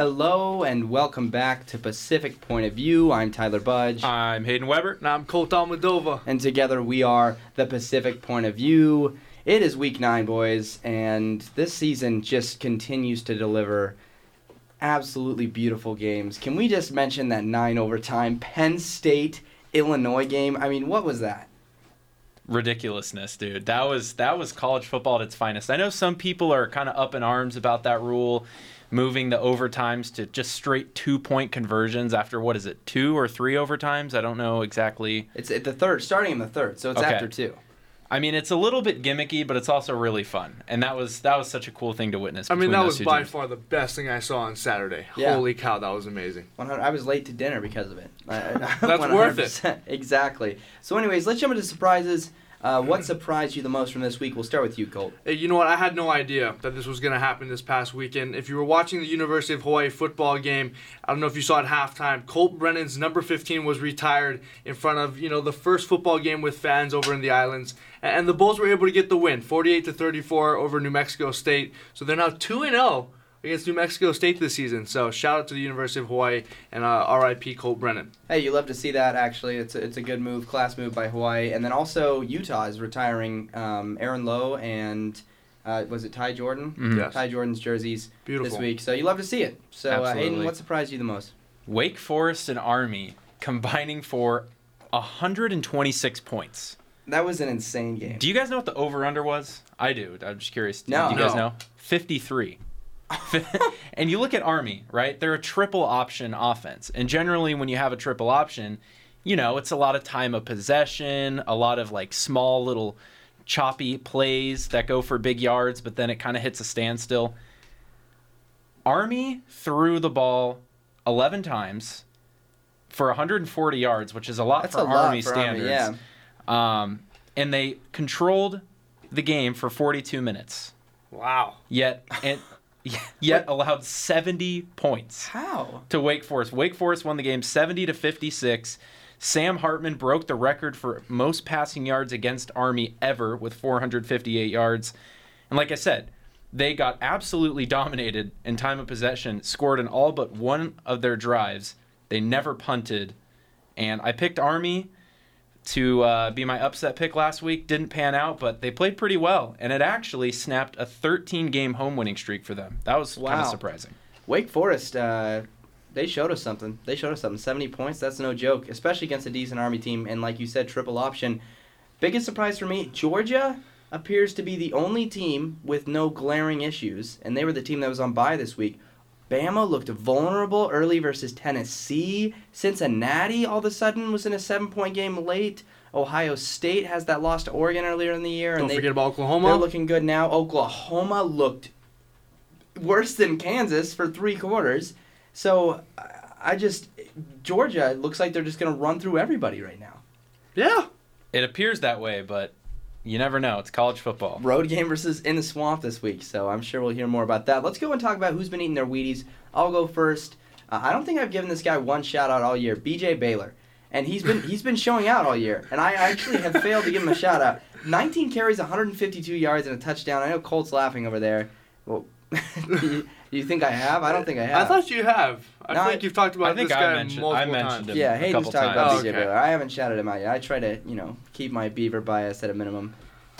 Hello and welcome back to Pacific Point of View. I'm Tyler Budge. I'm Hayden Weber. And I'm Colt Almadova. And together we are the Pacific Point of View. It is week nine, boys, and this season just continues to deliver absolutely beautiful games. Can we just mention that nine overtime Penn State Illinois game? I mean, what was that? ridiculousness, dude. That was that was college football at its finest. I know some people are kind of up in arms about that rule, moving the overtimes to just straight two point conversions after what is it, two or three overtimes? I don't know exactly. It's at the third, starting in the third, so it's Okay. after two. I mean, it's a little bit gimmicky, but it's also really fun, and that was that was such a cool thing to witness. I mean, that was by teams. far the best thing I saw on Saturday. Yeah. Holy cow, that was amazing. I was late to dinner because of it. I- I- That's worth it. Exactly. So, anyways, let's jump into surprises. Uh, what surprised you the most from this week? We'll start with you, Colt. You know what? I had no idea that this was going to happen this past weekend. If you were watching the University of Hawaii football game, I don't know if you saw at halftime, Colt Brennan's number 15 was retired in front of, you know, the first football game with fans over in the islands. And the Bulls were able to get the win, 48 to 34 over New Mexico State. So they're now 2 and 0 against New Mexico State this season. So shout out to the University of Hawaii and uh, RIP Colt Brennan. Hey, you love to see that, actually. It's a, it's a good move, class move by Hawaii. And then also, Utah is retiring um, Aaron Lowe and, uh, was it Ty Jordan? Mhm. Yes. Ty Jordan's jerseys Beautiful. this week. So, you love to see it. So, uh, Hayden, Absolutely. what surprised you the most? Wake Forest and Army combining for 126 points. That was an insane game. Do you guys know what the over under was? I do. I'm just curious. No. Do you guys No. know? 53. and you look at Army, right? They're a triple option offense. And generally, when you have a triple option, you know, it's a lot of time of possession, a lot of like small little choppy plays that go for big yards, but then it kind of hits a standstill. Army threw the ball 11 times for 140 yards, which is a lot That's for a lot Army for Army, yeah. Um, and they controlled the game for 42 minutes. Wow. Yet and yet allowed 70 points How? to Wake Forest. Wake Forest won the game 70 to 56. Sam Hartman broke the record for most passing yards against Army ever with 458 yards. And like I said, they got absolutely dominated in time of possession, scored in all but one of their drives. They never punted. And I picked Army to uh, be my upset pick last week. Didn't pan out, but they played pretty well. And it actually snapped a 13 game home winning streak for them. That was kind of surprising. Wake Forest, uh, they showed us something. They showed us something. 70 points, that's no joke, especially against a decent Army team. And like you said, triple option. Biggest surprise for me, Georgia appears to be the only team with no glaring issues. And they were the team that was on bye this week. Bama looked vulnerable early versus Tennessee. Cincinnati all of a sudden was in a seven point game late. Ohio State has that loss to Oregon earlier in the year. Don't and they, forget about they're Oklahoma. looking good now. Oklahoma looked worse than Kansas for three quarters. So I- I just Georgia looks like they're just gonna run through everybody right now. yeah. It appears that way, but you never know. It's college football. Road game versus in the swamp this week, so I'm sure we'll hear more about that. Let's go and talk about who's been eating their Wheaties. I'll go first. Uh, I don't think I've given this guy one shout out all year, BJ Baylor, and he's been he's been showing out all year, and I actually have failed to give him a shout out. 19 carries, 152 yards, and a touchdown. I know Colt's laughing over there. Well, you, think I have? I don't think I have. I thought you have. I No, think I- you've talked about I think this I guy mentioned- multiple I mentioned times. him. Yeah, a Hayden's couple talked about times. BJ Oh, okay. Baylor. I haven't shouted him out yet. I try to, you know, keep my Beaver bias at a minimum.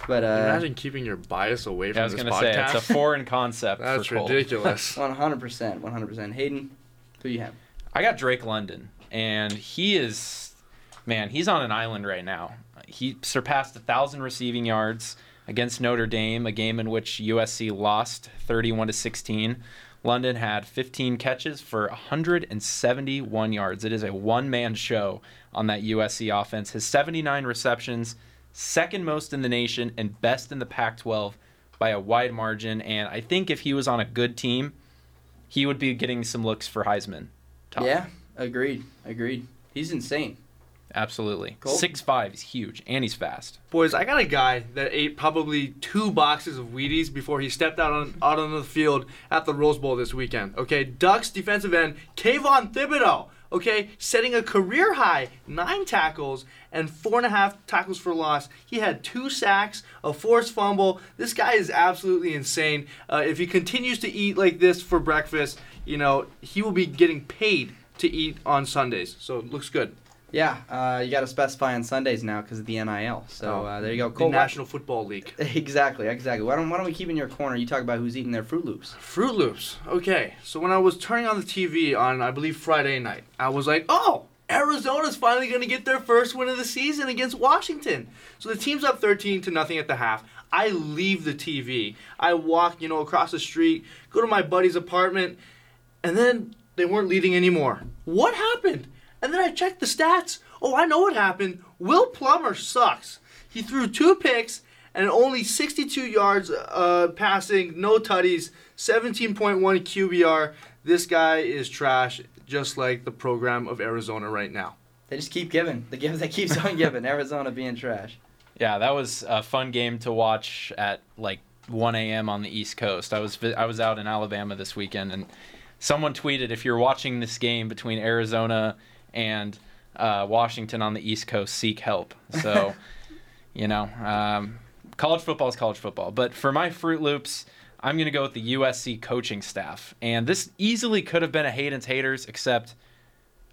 But uh, Imagine keeping your bias away Yeah, from I was gonna say podcast. it's a foreign concept. That's for ridiculous. 100%, 100%. Hayden, who you have? I got Drake London, and he is, man, he's on an island right now. He surpassed a thousand receiving yards against Notre Dame, a game in which USC lost 31 to 16. London had 15 catches for 171 yards. It is a one-man show on that USC offense. His 79 receptions, second most in the nation and best in the Pac-12 by a wide margin. And I think if he was on a good team, he would be getting some looks for Heisman. talk. Yeah, agreed, agreed. He's insane. Absolutely. Cool. Six five, he's huge, and he's fast. Boys, I got a guy that ate probably two boxes of Wheaties before he stepped out on out on the field at the Rose Bowl this weekend. Okay, Ducks defensive end Kayvon Thibodeaux. okay, setting a career high nine tackles and four and a half tackles for loss. He had two sacks, a forced fumble. This guy is absolutely insane. Uh, if he continues to eat like this for breakfast, you know, he will be getting paid to eat on Sundays. So it looks good. Yeah, uh, you got to specify on Sundays now because of the NIL. So uh, there you go. Cole, why- National Football League. exactly, exactly. Why don't Why don't we keep in your corner? You talk about who's eating their Fruit Loops. Fruit Loops. Okay, so when I was turning on the TV on, I believe, Friday night, I was like, oh, Arizona's finally going to get their first win of the season against Washington. So the team's up 13 to nothing at the half. I leave the TV. I walk, you know, across the street, go to my buddy's apartment, and then they weren't leading anymore. What happened? And then I checked the stats. Oh, I know what happened. Will Plummer sucks. He threw two picks and only 62 yards uh, passing, no tutties, 17.1 QBR. This guy is trash, just like the program of Arizona right now. They just keep giving. The give that keeps on giving. Arizona being trash. Yeah, that was a fun game to watch at like 1 a.m. on the East Coast. I was I was out in Alabama this weekend, and someone tweeted if you're watching this game between Arizona and uh, Washington on the East Coast, seek help. So, you know, um, college football is college football. But for my Fruit Loops, I'm going to go with the USC coaching staff, and this easily could have been a Hayden's haters, except.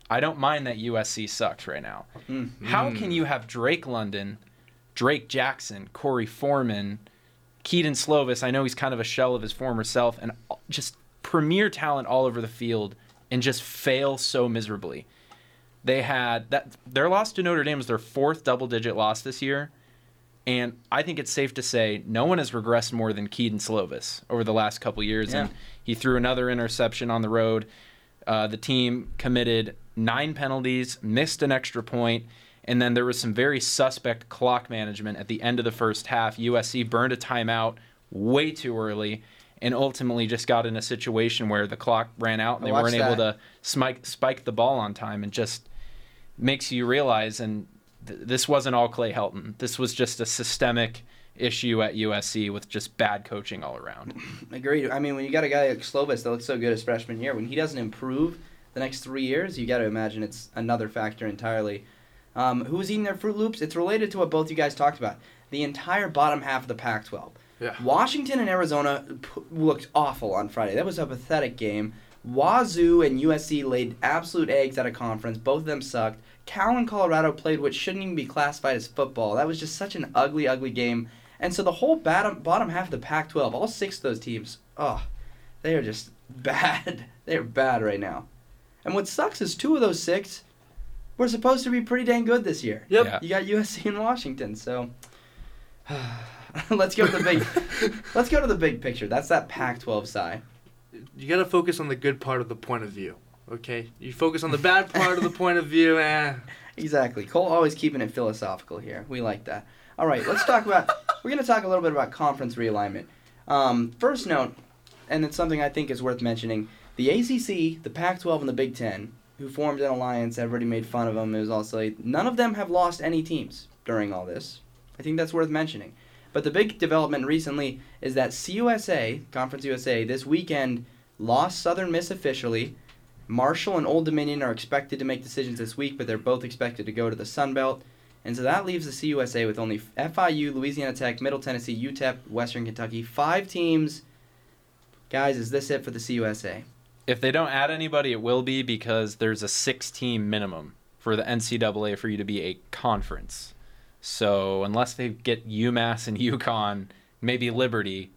I don't mind that USC sucks right now. Mm. How can you have Drake London, Drake Jackson, Korey Foreman, Kedon Slovis? I know he's kind of a shell of his former self, and just premier talent all over the field, and just fail so miserably. They had that their loss to Notre Dame was their fourth double-digit loss this year, and I think it's safe to say no one has regressed more than Kedon Slovis over the last couple years. And he threw another interception on the road. Uh, the team committed nine penalties, missed an extra point, and then there was some very suspect clock management at the end of the first half. USC burned a timeout way too early and ultimately just got in a situation where the clock ran out and I they weren't watched able to spike, spike the ball on time and just makes you realize and th- this wasn't all Clay Helton. This was just a systemic issue at USC with just bad coaching all around. Agreed. I mean, when you got a guy like Slovis that looks so good his freshman year, when he doesn't improve the next three years, you got to imagine it's another factor entirely. Um, who's eating their Fruit Loops? It's related to what both you guys talked about. The entire bottom half of the Pac-12. Yeah. Washington and Arizona p- looked awful on Friday. That was a pathetic game. Wazoo and USC laid absolute eggs at a conference. Both of them sucked. Cal and Colorado played what shouldn't even be classified as football. That was just such an ugly, ugly game. And so the whole bottom bottom half of the Pac-12, all six of those teams, oh, they are just bad. they are bad right now. And what sucks is two of those six were supposed to be pretty dang good this year. Yep. Yeah. You got USC and Washington, so let's go to the big let's go to the big picture. That's that Pac-12 side. You got to focus on the good part of the point of view. Okay? You focus on the bad part of the point of view, eh. Exactly. Cole always keeping it philosophical here. We like that. All right, let's talk about. we're going to talk a little bit about conference realignment. Um, first note, and it's something I think is worth mentioning: the ACC, the Pac-12, and the Big Ten, who formed an alliance. Everybody made fun of them. It was also none of them have lost any teams during all this. I think that's worth mentioning. But the big development recently is that CUSA, Conference USA, this weekend lost Southern Miss officially. Marshall and Old Dominion are expected to make decisions this week, but they're both expected to go to the Sun Belt. And so that leaves the CUSA with only FIU, Louisiana Tech, Middle Tennessee, UTEP, Western Kentucky. Five teams. Guys, is this it for the CUSA? If they don't add anybody, it will be because there's a six team minimum for the NCAA for you to be a conference. So unless they get UMass and UConn, maybe Liberty,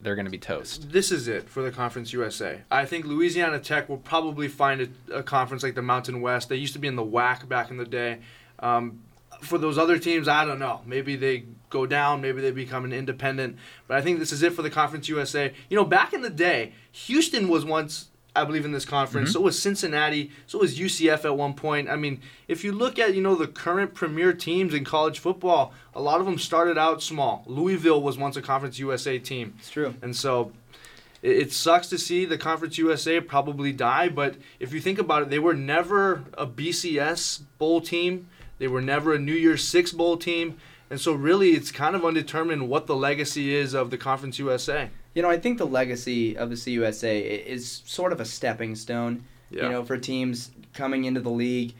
they're going to be toast. This is it for the Conference USA. I think Louisiana Tech will probably find a, a conference like the Mountain West. They used to be in the WAC back in the day. Um, for those other teams, I don't know. Maybe they go down. Maybe they become an independent. But I think this is it for the Conference USA. You know, back in the day, Houston was once, I believe, in this conference. Mm-hmm. So was Cincinnati. So was UCF at one point. I mean, if you look at you know the current premier teams in college football, a lot of them started out small. Louisville was once a Conference USA team. It's true. And so it, it sucks to see the Conference USA probably die, but if you think about it, they were never a BCS bowl team. They were never a New Year's Six bowl team. And so really it's kind of undetermined what the legacy is of the Conference USA. You know, I think the legacy of the CUSA is sort of a stepping stone. Yeah. You know, for teams coming into the league,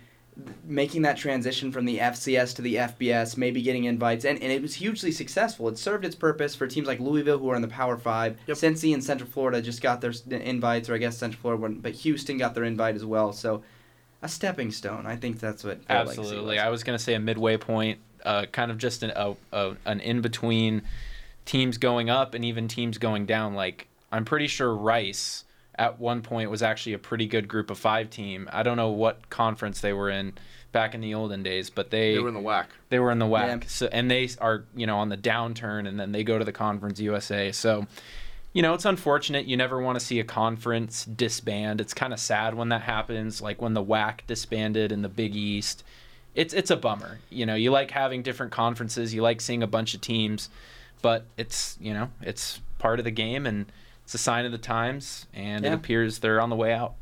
making that transition from the FCS to the FBS, maybe getting invites, and, and it was hugely successful. It served its purpose for teams like Louisville, who are in the Power Five. Yep. Cincy and Central Florida just got their invites, or I guess Central Florida, wouldn't, but Houston got their invite as well. So, a stepping stone. I think that's what. Absolutely. was. I was going to say a midway point, uh, kind of just an, a, a, an in between teams going up and even teams going down. Like, I'm pretty sure Rice at one point was actually a pretty good group of five team. I don't know what conference they were in back in the olden days, but they They were in the WAC. they were in the WAC. Yeah. So and they are you know on the downturn, and then they go to the Conference USA. So. You know, it's unfortunate. You never want to see a conference disband. It's kind of sad when that happens, like when the WAC disbanded in the Big East. It's it's a bummer. You know, you like having different conferences, you like seeing a bunch of teams, but it's, you know, it's part of the game and it's a sign of the times and it appears they're on the way out.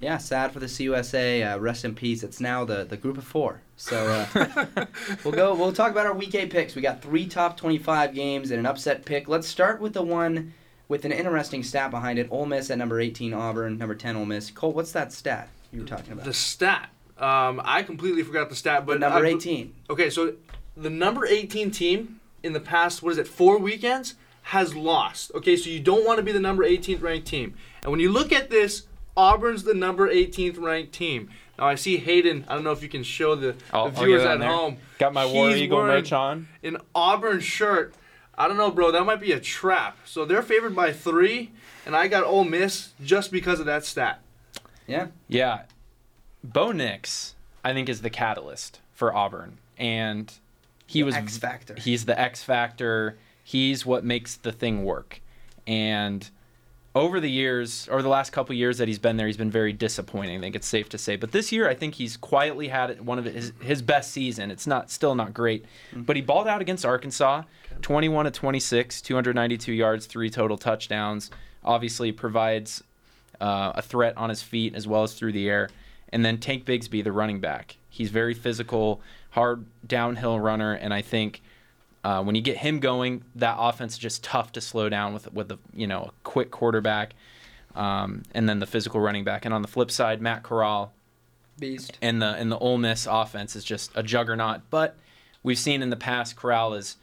Yeah, sad for the CUSA. Uh, rest in peace. It's now the, the group of four. So uh, we'll go. We'll talk about our week eight picks. We got three top twenty-five games and an upset pick. Let's start with the one with an interesting stat behind it. Ole Miss at number eighteen, Auburn number ten, Ole Miss. Cole, what's that stat you were talking about? The stat. Um, I completely forgot the stat, but But number I- eighteen. Okay, so the number 18 team in the past, what is it, four weekends, has lost. Okay, so you don't want to be the number 18th ranked team. And when you look at this, Auburn's the number 18th ranked team. Now I see Hayden. I don't know if you can show the, I'll- the I'll viewers get at there. home. Got my War He's Eagle merch on. An Auburn shirt. I don't know, bro. That might be a trap. So they're favored by three, and I got Ole Miss just because of that stat. Yeah. Yeah. Bo Nix, I think, is the catalyst for Auburn. And he was X factor. He's the X factor. He's what makes the thing work. And over the years, over the last couple years that he's been there, he's been very disappointing. I think it's safe to say. But this year, I think he's quietly had one of his his best season. It's not still not great, but he balled out against Arkansas, 21 to 26, 292 yards, three total touchdowns. Obviously, provides uh, a threat on his feet as well as through the air. And then Tank Bigsby, the running back. He's very physical, hard downhill runner, and I think uh, when you get him going, that offense is just tough to slow down with with a you know a quick quarterback, um, and then the physical running back. And on the flip side, Matt Corral Beast. and the and the Ole Miss offense is just a juggernaut. But we've seen in the past, Corral is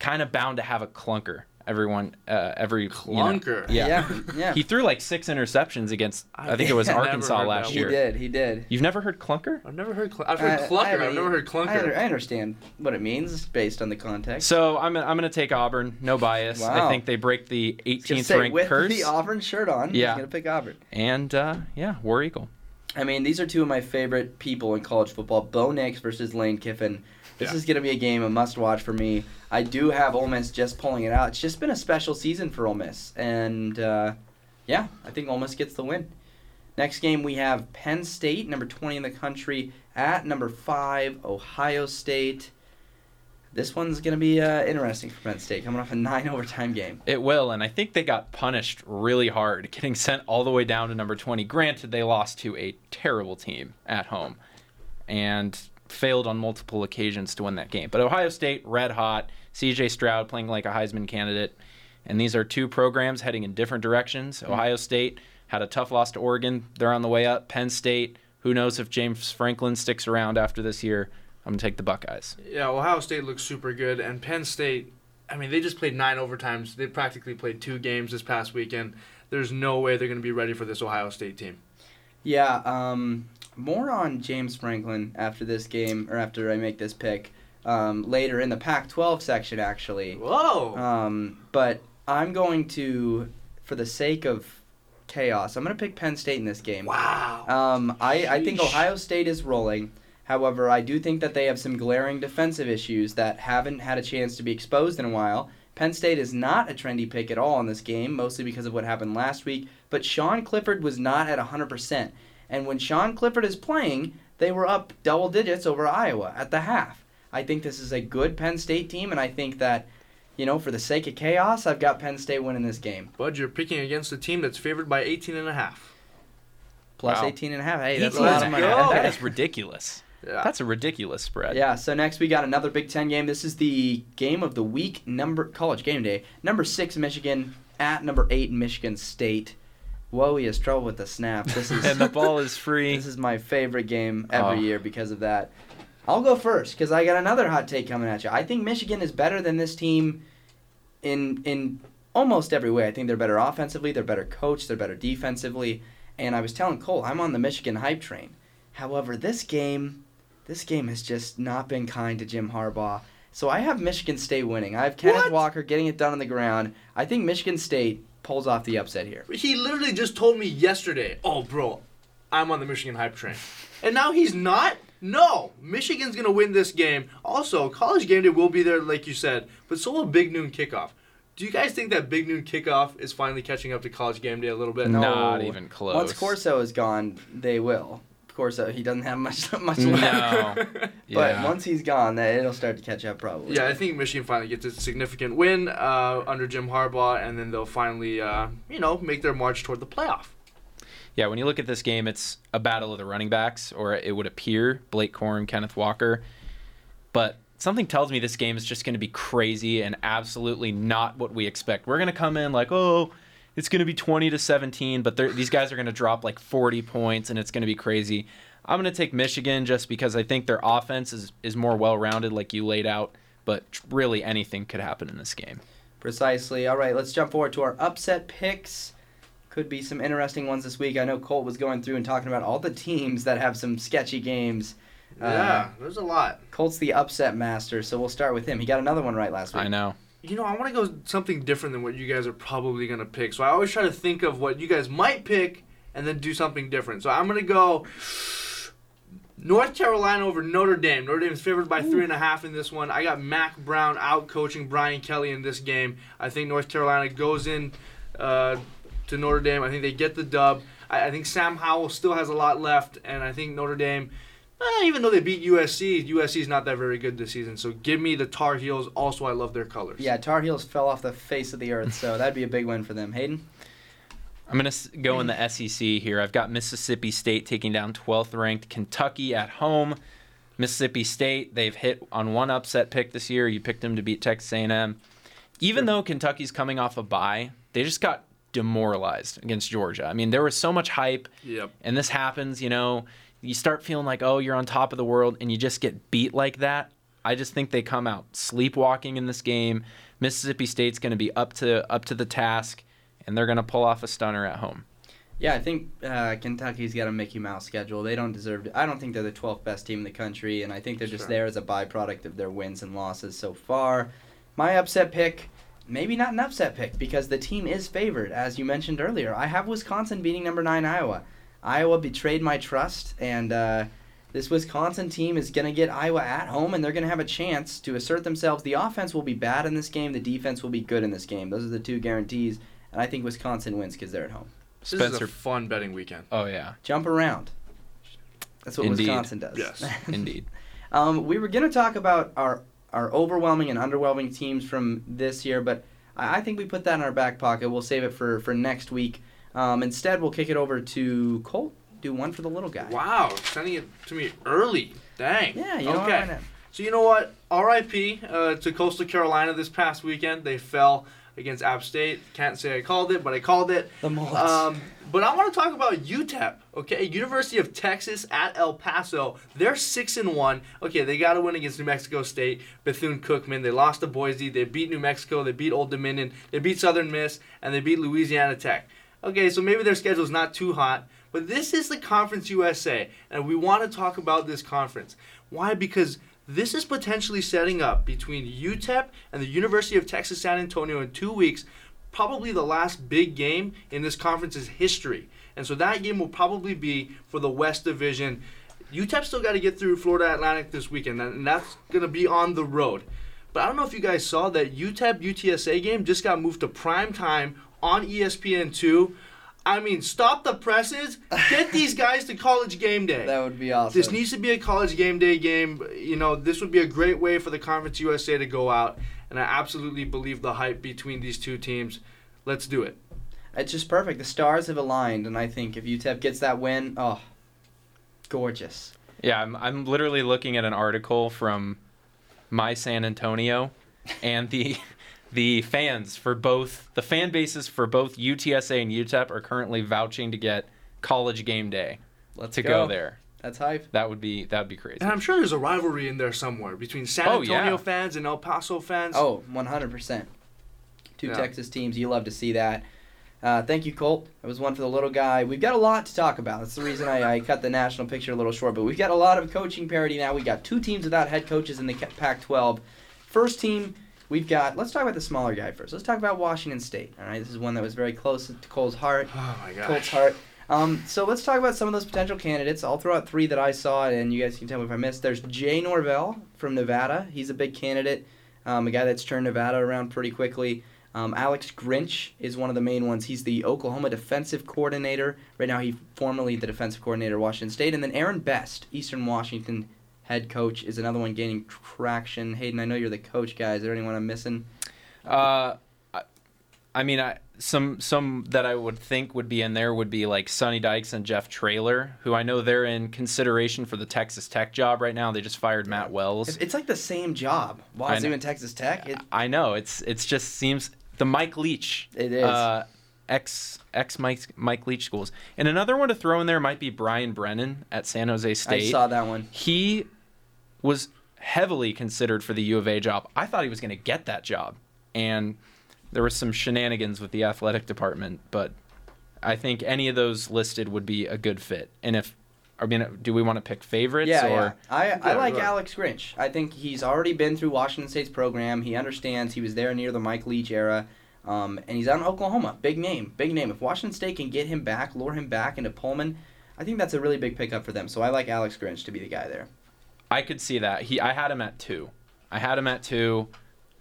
kind of bound to have a clunker. Everyone, uh, every you know- Clunker. yeah. Yeah. yeah. He threw like six interceptions against, I think it was Arkansas last that he did. He did. You've never heard clunker? I've never heard. Cl- I've heard I- clunker. I I've never heard clunker. I, under- I understand what it means based on the context. So I'm, I'm going to take Auburn. No bias. Wow. I think they break the I was gonna 18th say, ranked with curse. the Auburn shirt on, Yeah. he's gonna pick Auburn. and uh, yeah, War Eagle. I mean, these are two of my favorite people in college football: Bo Nix versus Lane Kiffin. This Yeah. is going to be a game, a must-watch for me. I do have Ole Miss just pulling it out. It's just been a special season for Ole Miss, and uh, yeah, I think Ole Miss gets the win. Next game we have Penn State, number twenty in the country, at number five Ohio State. This one's going to be uh, interesting for Penn State, coming off a nine overtime game. It will, and I think they got punished really hard, getting sent all the way down to number 20. Granted, they lost to a terrible team at home and failed on multiple occasions to win that game. But Ohio State, red hot, CJ Stroud playing like a Heisman candidate. And these are two programs heading in different directions. Ohio State had a tough loss to Oregon. They're on the way up. Penn State, who knows if James Franklin sticks around after this year. I'm going to take the Buckeyes. Yeah, Ohio State looks super good, and Penn State. I mean, they just played nine overtimes. They practically played two games this past weekend. There's no way they're going to be ready for this Ohio State team. Yeah, um, more on James Franklin after this game, or after I make this pick, um, later in the Pac 12 section, actually. Whoa! Um, but I'm going to, for the sake of chaos, I'm going to pick Penn State in this game. wow. Um, I, I think Ohio State is rolling. However, I do think that they have some glaring defensive issues that haven't had a chance to be exposed in a while. Penn State is not a trendy pick at all in this game, mostly because of what happened last week. But Sean Clifford was not at 100%. And when Sean Clifford is playing, they were up double digits over Iowa at the half. I think this is a good Penn State team, and I think that, you know, for the sake of chaos, I've got Penn State winning this game. Bud, you're picking against a team that's favored by 18 and a half. Plus Wow. 18 and a half. Hey, that's a lot of money. That is ridiculous. Yeah. That's a ridiculous spread. Yeah, so next we got another Big Ten game. This is the game of the week, number college game day. Number six Michigan at number eight Michigan State. Whoa, he has trouble with the snap. This is and the ball is free. this is my favorite game every Oh. year because of that. I'll go first because I got another hot take coming at you. I think Michigan is better than this team in in almost every way. I think they're better offensively, they're better coached, they're better defensively. And I was telling Cole, I'm on the Michigan hype train. However, this game, this game has just not been kind to Jim Harbaugh. So I have Michigan State winning. I have Kenneth What? Walker getting it done on the ground. I think Michigan State pulls off the upset here. He literally just told me yesterday, "Oh, bro, I'm on the Michigan hype train," and now he's not. No, Michigan's gonna win this game. Also, college game day will be there, like you said, but so will Big Noon kickoff. Do you guys think that Big Noon kickoff is finally catching up to college game day a little bit? No. Not even close. Once Corso is gone, they will. Corso, he doesn't have much much No. left. But Yeah. once he's gone, that it'll start to catch up probably. Yeah, I think Michigan finally gets a significant win uh, under Jim Harbaugh, and then they'll finally, uh, you know, make their march toward the playoff. Yeah, when you look at this game, it's a battle of the running backs, or it would appear Blake Corum, Kenneth Walker. But something tells me this game is just going to be crazy and absolutely not what we expect. We're going to come in like, oh, it's going to be 20 to 17, but these guys are going to drop like 40 points and it's going to be crazy. I'm going to take Michigan just because I think their offense is, is more well rounded, like you laid out. But really, anything could happen in this game. Precisely. All right, let's jump forward to our upset picks. Could be some interesting ones this week. I know Colt was going through and talking about all the teams that have some sketchy games. Uh, Yeah, there's a lot. Colt's the upset master, so we'll start with him. He got another one right last week. I know. You know, I want to go something different than what you guys are probably going to pick. So I always try to think of what you guys might pick and then do something different. So I'm going to go North Carolina over Notre Dame. Notre Dame is favored by three and a half in this one. I got Mack Brown out coaching Brian Kelly in this game. I think North Carolina goes in uh, to Notre Dame. I think they get the dub. I, I think Sam Howell still has a lot left, and I think Notre Dame. Eh, even though they beat USC, USC is not that very good this season. So give me the Tar Heels. Also, I love their colors. Yeah, Tar Heels fell off the face of the earth, so that'd be a big win for them. Hayden? I'm going to go in the SEC here. I've got Mississippi State taking down 12th ranked Kentucky at home. Mississippi State, they've hit on one upset pick this year. You picked them to beat Texas A&M. Even though Kentucky's coming off a bye, they just got demoralized against Georgia. I mean, there was so much hype, Yep. and this happens, you know, you start feeling like, oh, you're on top of the world, and you just get beat like that. I just think they come out sleepwalking in this game. Mississippi State's going to be up to up to the task, and they're going to pull off a stunner at home. Yeah, I think uh, Kentucky's got a Mickey Mouse schedule. They don't deserve. To, I don't think they're the 12th best team in the country, and I think they're just Sure. there as a byproduct of their wins and losses so far. My upset pick, maybe not an upset pick because the team is favored, as you mentioned earlier. I have Wisconsin beating number nine Iowa. Iowa betrayed my trust, and uh, this Wisconsin team is going to get Iowa at home, and they're going to have a chance to assert themselves. The offense will be bad in this game. The defense will be good in this game. Those are the two guarantees, and I think Wisconsin wins because they're at home. This is Spencer- a fun betting weekend. Oh yeah, jump around. That's what Indeed. Wisconsin does. Yes. indeed. um, we were going to talk about our our overwhelming and underwhelming teams from this year, but I, I think we put that in our back pocket. We'll save it for for next week. Um, instead, we'll kick it over to Colt. Do one for the little guy. Wow, sending it to me early. Dang. Yeah, you know okay. So you know what? R.I.P. Uh, to Coastal Carolina this past weekend. They fell against App State. Can't say I called it, but I called it. The Mullets. Um, but I want to talk about UTEP. Okay, University of Texas at El Paso. They're six and one. Okay, they got to win against New Mexico State. Bethune Cookman. They lost to Boise. They beat New Mexico. They beat Old Dominion. They beat Southern Miss, and they beat Louisiana Tech. Okay, so maybe their schedule's not too hot, but this is the Conference USA, and we want to talk about this conference. Why? Because this is potentially setting up between UTEP and the University of Texas San Antonio in two weeks, probably the last big game in this conference's history. And so that game will probably be for the West Division. UTEP still got to get through Florida Atlantic this weekend, and that's going to be on the road. But I don't know if you guys saw that UTEP UTSA game just got moved to prime time on E ESPN2. I mean, stop the presses. Get these guys to college game day. that would be awesome. This needs to be a college game day game. You know, this would be a great way for the Conference USA to go out. And I absolutely believe the hype between these two teams. Let's do it. It's just perfect. The stars have aligned, and I think if UTEP gets that win, oh, gorgeous. Yeah, I'm I'm literally looking at an article from my San Antonio, and the the fans for both the fan bases for both UTSA and UTEP are currently vouching to get college game day Let's to go. there. That's hype. That would be that would be crazy. And I'm sure there's a rivalry in there somewhere between San Oh, Antonio yeah. fans and El Paso fans. Oh, 100%. Two Yeah. Texas teams. You love to see that. Uh, thank you, Colt. That was one for the little guy. We've got a lot to talk about. That's the reason I, I cut the national picture a little short. But we've got a lot of coaching parity now. we got two teams without head coaches in the Pac 12. First team, we've got, let's talk about the smaller guy first. Let's talk about Washington State. All right, this is one that was very close to Cole's heart. Oh my gosh. Colt's heart. Um, so let's talk about some of those potential candidates. I'll throw out three that I saw, and you guys can tell me if I missed. There's Jay Norvell from Nevada. He's a big candidate, um, a guy that's turned Nevada around pretty quickly. Um, Alex Grinch is one of the main ones. He's the Oklahoma defensive coordinator. Right now, he formerly the defensive coordinator at Washington State. And then Aaron Best, Eastern Washington head coach, is another one gaining traction. Hayden, I know you're the coach guy. Is there anyone I'm missing? Uh, I, I mean, I some some that I would think would be in there would be like Sonny Dykes and Jeff Traylor, who I know they're in consideration for the Texas Tech job right now. They just fired Matt Wells. It's, like the same job. Wazoo and Texas Tech. It, I know it's it's just seems the Mike Leach. It is. Uh, ex ex Mike Mike Leach schools, and another one to throw in there might be Brian Brennan at San Jose State. I saw that one. he was heavily considered for the U of A job. I thought he was going to get that job, and there was some shenanigans with the athletic department. But I think any of those listed would be a good fit. And if I mean, do we want to pick favorites Yeah, or? yeah. I, I like right. Alex Grinch. I think he's already been through Washington State's program. He understands. He was there near the Mike Leach era. Um, and he's out in Oklahoma. Big name. Big name. If Washington State can get him back, lure him back into Pullman, I think that's a really big pickup for them. So I like Alex Grinch to be the guy there. I could see that. He, I had him at two. I had him at two.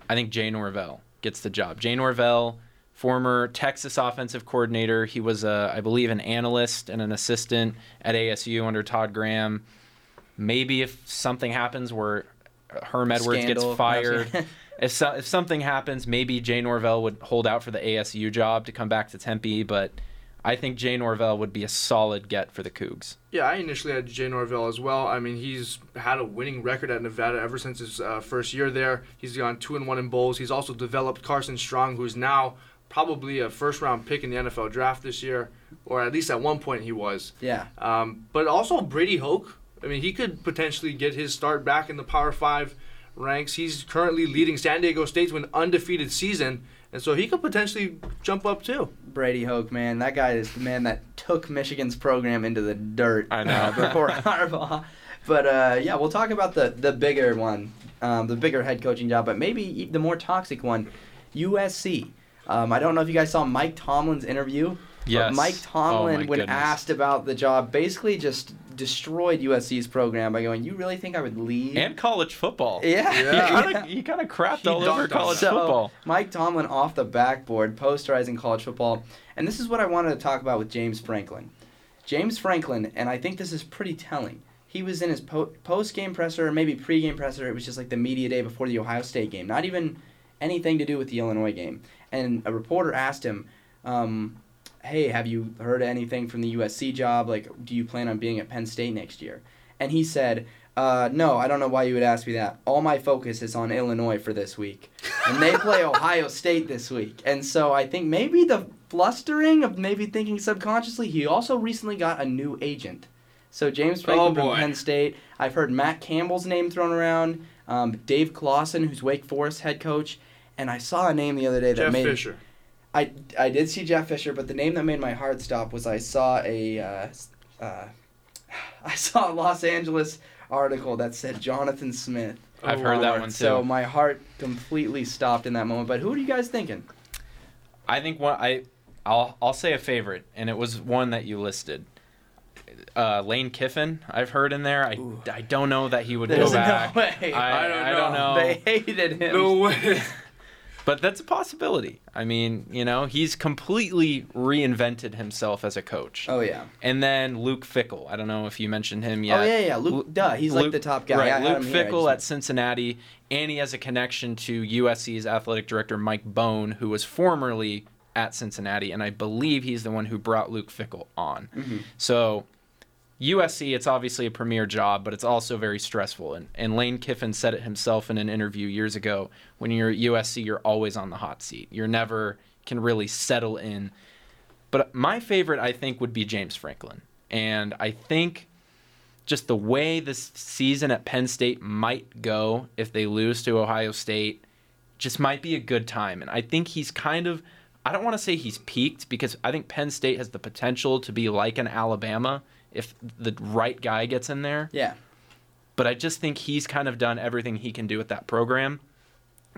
I think Jay Norvell gets the job. Jay Norvell, former Texas offensive coordinator. He was, a, I believe, an analyst and an assistant at ASU under Todd Graham. Maybe if something happens where Herm Edwards Scandal. gets fired, if so, if something happens, maybe Jay Norvell would hold out for the ASU job to come back to Tempe. But I think Jay Norvell would be a solid get for the Cougs. Yeah, I initially had Jay Norvell as well. I mean, he's had a winning record at Nevada ever since his uh, first year there. He's gone two and one in bowls. He's also developed Carson Strong, who's now probably a first round pick in the NFL draft this year, or at least at one point he was. Yeah. Um, but also Brady Hoke. I mean, he could potentially get his start back in the Power Five ranks. He's currently leading San Diego State to an undefeated season, and so he could potentially jump up too. Brady Hoke, man. That guy is the man that took Michigan's program into the dirt. I know. uh, before Harbaugh. But uh, yeah, we'll talk about the the bigger one, um, the bigger head coaching job, but maybe the more toxic one, USC. Um, I don't know if you guys saw Mike Tomlin's interview. but Yes. Mike Oh, Tomlin, my when goodness. asked about the job, basically just destroyed USC's program by going, "You really think I would leave?" And college football. yeah, He Yeah. kind of he kind of crapped He all over college So, football. Mike Tomlin off the backboard, posterizing college football. And this is what I wanted to talk about with James Franklin. James Franklin, and I think this is pretty telling. He was in his po- post game presser, or maybe pre game presser. It was just like the media day before the Ohio State game, not even anything to do with the Illinois game. And a reporter asked him, um, Hey, have you heard anything from the USC job? Like, do you plan on being at Penn State next year? And he said, uh, no, I don't know why you would ask me that. All my focus is on Illinois for this week. And they play Ohio State this week. And so I think maybe the flustering of maybe thinking subconsciously, he also recently got a new agent. So James Franklin Oh, from. Penn State. I've heard Matt Campbell's name thrown around. Um, Dave Clawson, who's Wake Forest head coach. And I saw a name the other day that Jeff made Fisher. I, I did see Jeff Fisher, but the name that made my heart stop was I saw a uh, uh, I saw a Los Angeles article that said Jonathan Smith. I've heard that one too. So my heart completely stopped in that moment. But who are you guys thinking? I think one I I'll I'll say a favorite, and it was one that you listed. Uh, Lane Kiffin, I've heard in there. I, Ooh. I don't know that he would There's go back. no way. I, I don't I don't know. know. They hated him. No way. But that's a possibility. I mean, you know, he's completely reinvented himself as a coach. Oh yeah. And then Luke Fickell. I don't know if you mentioned him yet. Oh yeah, yeah. Luke, Lu- duh. He's like the top guy. Right, I Luke Fickell at Cincinnati, and he has a connection to USC's athletic director Mike Bohn, who was formerly at Cincinnati, and I believe he's the one who brought Luke Fickell on. Mhm. So USC, it's obviously a premier job, but it's also very stressful. And, and Lane Kiffin said it himself in an interview years ago. When you're at USC, you're always on the hot seat. You're never can really settle in. But my favorite, I think, would be James Franklin. And I think just the way this season at Penn State might go if they lose to Ohio State just might be a good time. And I think he's kind of, I don't want to say he's peaked because I think Penn State has the potential to be like an Alabama if the right guy gets in there. Yeah. But I just think he's kind of done everything he can do with that program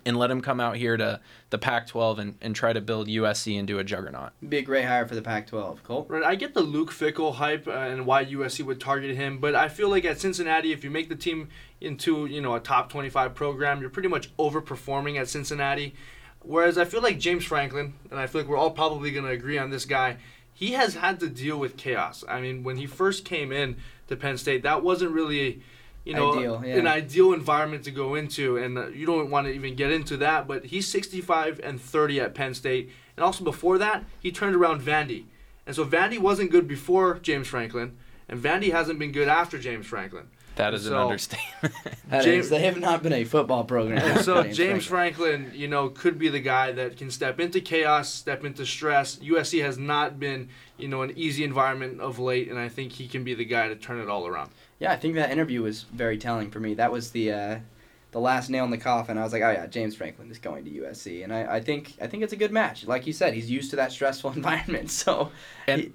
and let him come out here to the Pac 12 and, and try to build USC into a juggernaut. Be a great hire for the Pac 12. Colt? Right, I get the Luke Fickell hype uh, and why USC would target him, but I feel like at Cincinnati, if you make the team into you know a top 25 program, you're pretty much overperforming at Cincinnati. Whereas I feel like James Franklin, and I feel like we're all probably going to agree on this guy, he has had to deal with chaos. I mean, when he first came in to Penn State, that wasn't really you know, Ideal, yeah. an ideal environment to go into, and uh, you don't want to even get into that. But he's 65 and 30 at Penn State, and also before that, he turned around Vandy, and so Vandy wasn't good before James Franklin, and Vandy hasn't been good after James Franklin. That is So- an understatement. That James- is- they have not been a football program. So James James Franklin. Franklin, you know, could be the guy that can step into chaos, step into stress. USC has not been, you know, an easy environment of late, and I think he can be the guy to turn it all around. Yeah, I think that interview was very telling for me. That was the uh, the last nail in the coffin. I was like, oh yeah, James Franklin is going to USC, and I, I think I think it's a good match. Like you said, he's used to that stressful environment. So, And- he-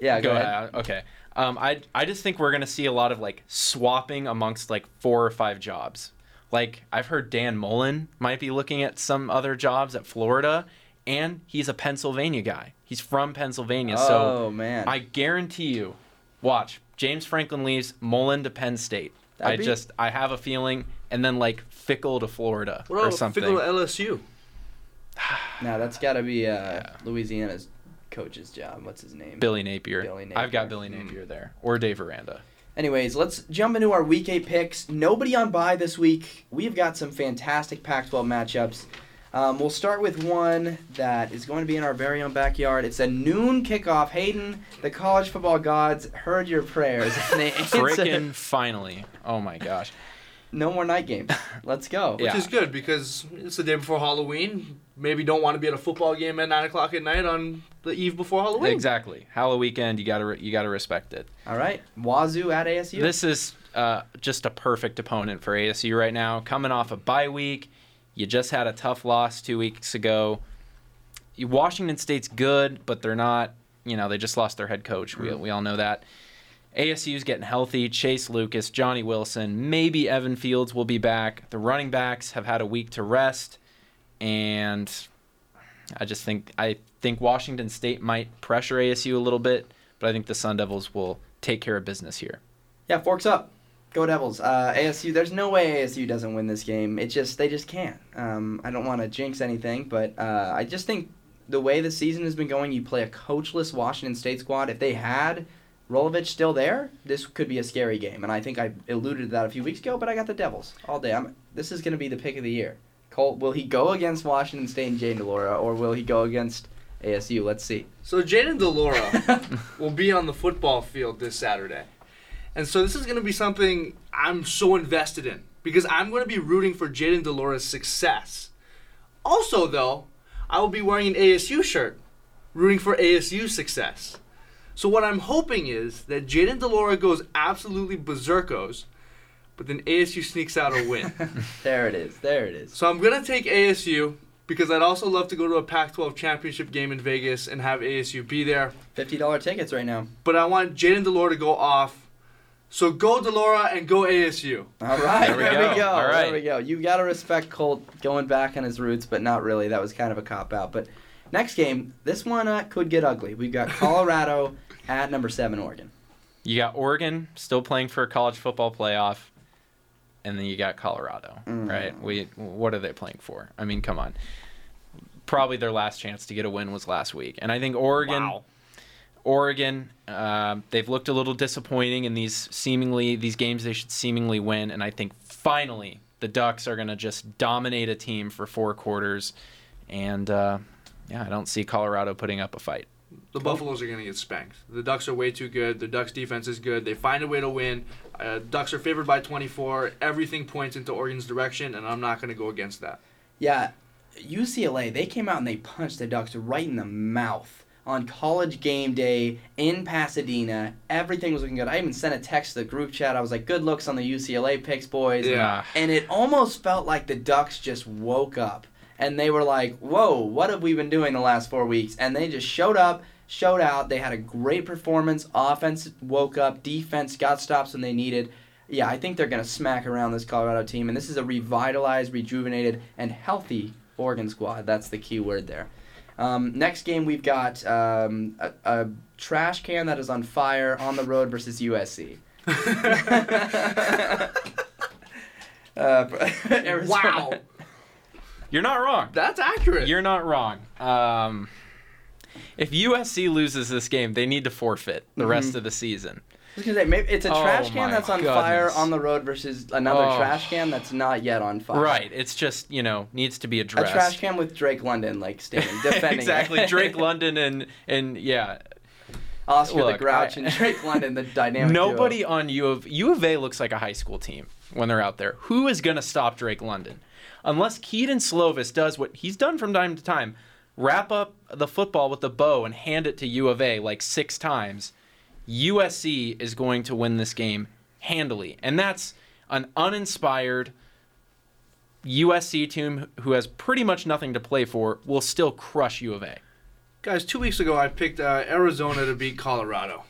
yeah, go, ahead. Okay. Um, I I just think we're gonna see a lot of like swapping amongst like four or five jobs. Like I've heard Dan Mullen might be looking at some other jobs at Florida, and he's a Pennsylvania guy. He's from Pennsylvania, Oh so man, I guarantee you, watch James Franklin leaves Mullen to Penn State. That'd I be- just I have a feeling, and then like Fickell to Florida What or something. Fickell at LSU? now that's got to be uh, Louisiana's coach's job. What's his name? Billy Napier. Billy Napier. I've got Napier. Billy Mm. Napier there, or Dave Aranda. Anyways, let's jump into our week eight picks. Nobody on bye this week. We've got some fantastic Pac-12 matchups. Um, we'll start with one that is going to be in our very own backyard. It's a noon kickoff. Hayden, the college football gods heard your prayers. And they answered, Frickin' finally! Oh my gosh. No more night games. Let's go. Which Yeah. is good because it's the day before Halloween. Maybe don't want to be at a football game at nine o'clock at night on the eve before Halloween. Exactly. Halloween weekend, you gotta re- you gotta respect it. All right. Wazoo at ASU. This is uh, just a perfect opponent for ASU right now. Coming off a bye week, you just had a tough loss two weeks ago. Washington State's good, but they're not. You know, they just lost their head coach. We we all know that. ASU's getting healthy. Chase Lucas, Johnny Wilson, maybe Evan Fields will be back. The running backs have had a week to rest, and I just think I think Washington State might pressure ASU a little bit, but I think the Sun Devils will take care of business here. Yeah, forks up. Go Devils. Uh, ASU. There's no way ASU doesn't win this game. It just they just can't. Um, I don't want to jinx anything, but uh, I just think the way the season has been going, you play a coachless Washington State squad. If they had Rolovich still there, this could be a scary game. And I think I alluded to that a few weeks ago, but I got the Devils all day. I'm, this is going to be the pick of the year. Colt, will he go against Washington State and Jaden Delora, or will he go against ASU? Let's see. So Jaden Delora will be on the football field this Saturday. And so this is going to be something I'm so invested in because I'm going to be rooting for Jaden Delora's success. Also, though, I will be wearing an ASU shirt, rooting for ASU success. So what I'm hoping is that Jaden Delora goes absolutely berserkos, but then ASU sneaks out a win. there it is. There it is. So I'm gonna take ASU because I'd also love to go to a Pac-12 championship game in Vegas and have ASU be there. Fifty dollar tickets right now. But I want Jaden Delora to go off. So go Delora and go ASU. All right, There we there go. we go. All There we go. You got to respect Colt going back on his roots, but not really. That was kind of a cop out. But next game, this one uh, could get ugly. We've got Colorado at number seven, Oregon. You got Oregon still playing for a college football playoff, and then you got Colorado, Mm. right? We what are they playing for? I mean, come on. Probably their last chance to get a win was last week, and I think Oregon. Wow. Oregon, uh, they've looked a little disappointing in these seemingly these games they should seemingly win, and I think finally the Ducks are going to just dominate a team for four quarters, and uh, yeah, I don't see Colorado putting up a fight. The Cool. Buffaloes are going to get spanked. The Ducks are way too good. The Ducks defense is good. They find a way to win. Uh, Ducks are favored by 24. Everything points into Oregon's direction, and I'm not going to go against that. Yeah, UCLA, they came out and they punched the Ducks right in the mouth on college game day in Pasadena. Everything was looking good. I even sent a text to the group chat. I was like, good looks on the UCLA picks, boys. Yeah. And it almost felt like the Ducks just woke up. And they were like, whoa, what have we been doing the last four weeks? And they just showed up, showed out. They had a great performance. Offense woke up. Defense got stops when they needed. Yeah, I think they're going to smack around this Colorado team. And this is a revitalized, rejuvenated, and healthy Oregon squad. That's the key word there. Um, next game, we've got um, a, a trash can that is on fire on the road versus USC. uh, Wow. You're not wrong. That's accurate. You're not wrong. Um, if USC loses this game, they need to forfeit the rest Mhm. of the season. I was gonna say, maybe it's a Oh trash can that's on fire on the road versus another Oh. trash can that's not yet on fire. Right. It's just you know needs to be addressed. A trash can with Drake London like standing defending. it. exactly. Drake London and and yeah. Oscar the Grouch, I- and Drake London, the dynamic. duo. Nobody on U of U of A looks like a high school team when they're out there. Who is going to stop Drake London? Unless Kedon Slovis does what he's done from time to time, wrap up the football with a bow and hand it to U of A like six times, USC is going to win this game handily. And that's an uninspired USC team who has pretty much nothing to play for will still crush U of A. Guys, two weeks ago I picked uh, Arizona to beat Colorado.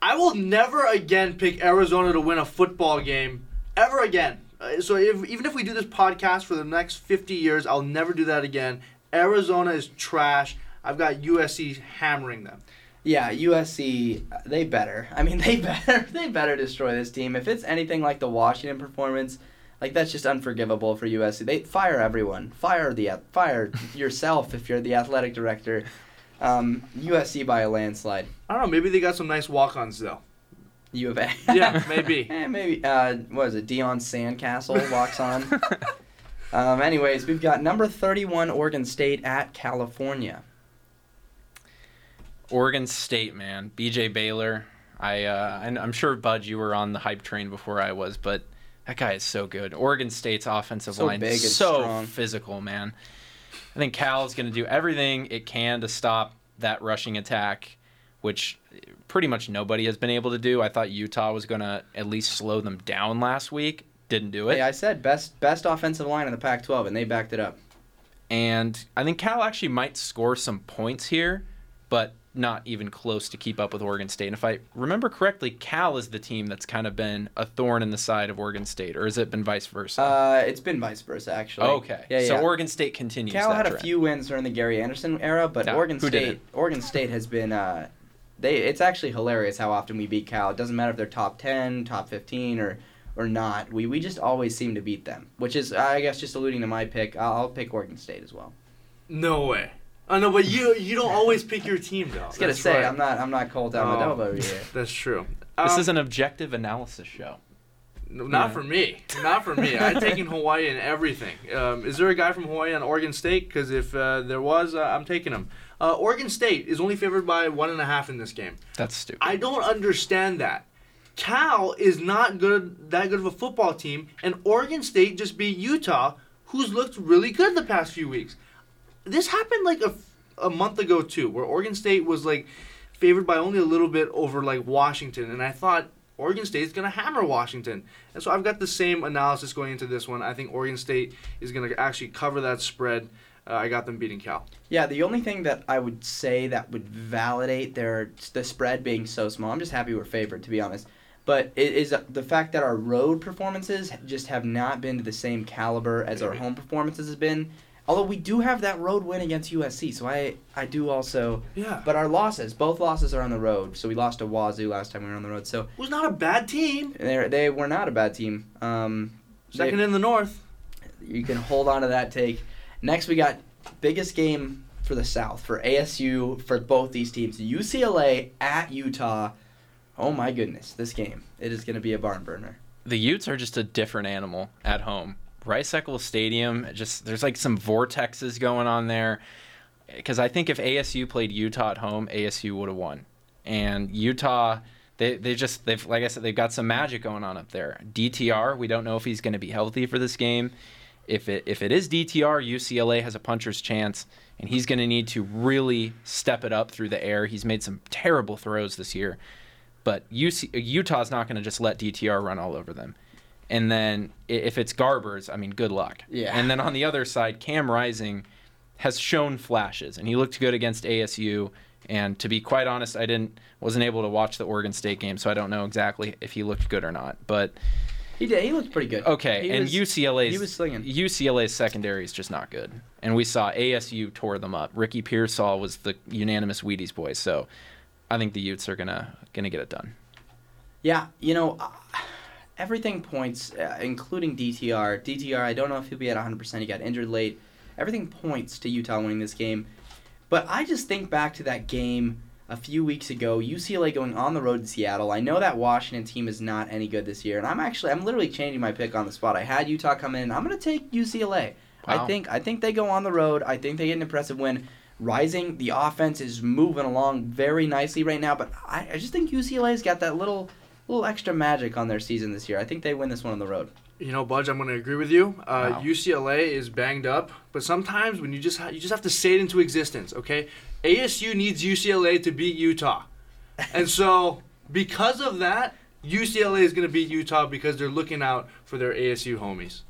I will never again pick Arizona to win a football game ever again. Uh, so if, even if we do this podcast for the next 50 years, I'll never do that again. Arizona is trash. I've got USC hammering them. Yeah, USC, they better. I mean, they better. They better destroy this team. If it's anything like the Washington performance, like that's just unforgivable for USC. They fire everyone. Fire the fire yourself if you're the athletic director. Um, USC by a landslide. I don't know. Maybe they got some nice walk-ons though. U of A. Yeah, maybe. eh, maybe. Uh, what is it? Dion Sandcastle walks on. um, anyways, we've got number thirty-one Oregon State at California. Oregon State, man, BJ Baylor. I uh, and I'm sure Bud, you were on the hype train before I was, but that guy is so good. Oregon State's offensive So line and so strong. physical, man. I think Cal is going to do everything it can to stop that rushing attack, which pretty much nobody has been able to do. I thought Utah was going to at least slow them down last week. Didn't do it. Hey, I said best best offensive line in the Pac-12, and they backed it up. And I think Cal actually might score some points here, but not even close to keep up with Oregon State. And if I remember correctly, Cal is the team that's kind of been a thorn in the side of Oregon State, or has it been vice versa? Uh, it's been vice versa actually. okay. Yeah, So yeah. Oregon State continues. Cal had a few wins during the Gary Anderson era, but Yeah, Oregon State didn't? Oregon State has been uh, they it's actually hilarious how often we beat Cal. It doesn't matter if they're top 10, top 15 or or not. We we just always seem to beat them, which is I guess just alluding to my pick. I'll, I'll pick Oregon State as well. No way. I know, but you you don't always pick your team though. I was gonna That's say right. I'm not I'm not Colt Almadova Oh. over here. That's true. This Um, is an objective analysis show. No, not Yeah. for me. Not for me. I'm taking Hawaii and everything. Um, is there a guy from Hawaii on Oregon State? Because if uh, there was, uh, I'm taking him. Uh, Oregon State is only favored by one and a half in this game. That's stupid. I don't understand that. Cal is not good, that good of a football team, and Oregon State just beat Utah, who's looked really good the past few weeks. This happened like a, a month ago too, where Oregon State was like favored by only a little bit over like Washington, and I thought Oregon State is gonna hammer Washington, and so I've got the same analysis going into this one. I think Oregon State is gonna actually cover that spread. Uh, I got them beating Cal. Yeah, the only thing that I would say that would validate their the spread being so small. I'm just happy we're favored, to be honest. But it is the fact that our road performances just have not been to the same caliber as our home performances have been. Although we do have that road win against USC, so I I do also. Yeah, But our losses, both losses are on the road. So we lost to Wazoo last time we were on the road. So it was not a bad team. they they were not a bad team. Um, they- Second in the North. you can hold on to that take. Next, we got biggest game for the South for ASU for both these teams. UCLA at Utah. Oh my goodness, this game it is going to be a barn burner. the Utes are just a different animal at home. Rice Eccles Stadium, just there's like some vortexes going on there. because I think if ASU played Utah at home, ASU would have won. And Utah, they they just they've like I said they've got some magic going on up there. DTR, we don't know if he's going to be healthy for this game. If it if it is DTR, UCLA has a puncher's chance, and he's going to need to really step it up through the air. He's made some terrible throws this year, but UC, Utah's not going to just let DTR run all over them. And then if it's Garbers, I mean, good luck. Yeah. And then on the other side, Cam Rising has shown flashes, and he looked good against ASU. And to be quite honest, I didn't wasn't able to watch the Oregon State game, so I don't know exactly if he looked good or not. But He did. He looked pretty good. okay, He and was- UCLA's he was slinging. UCLA's secondary is just not good, and we saw ASU tore them up. Ricky Pearsall was the unanimous Wheaties boy, so I think the Utes are gonna gonna get it done. Yeah, you know, uh, everything points, uh, including DTR. DTR, I don't know if he'll be at 100%. He got injured late. Everything points to Utah winning this game. But I just think back to that game a few weeks ago, UCLA going on the road to Seattle. I know that Washington team is not any good this year, and I'm actually I'm literally changing my pick on the spot. I had Utah come in. I'm going to take UCLA. I think I think they go on the road. I think they get an impressive win. Rising, the offense is moving along very nicely right now, but I, I just think UCLA's got that little little extra magic on their season this year. I think they win this one on the road. You know, Budge, I'm going to agree with you. Uh, Wow. UCLA is banged up, but sometimes when you just ha- you just have to say it into existence, okay? ASU needs UCLA to beat Utah, and so because of that, UCLA is going to beat Utah because they're looking out for their ASU homies.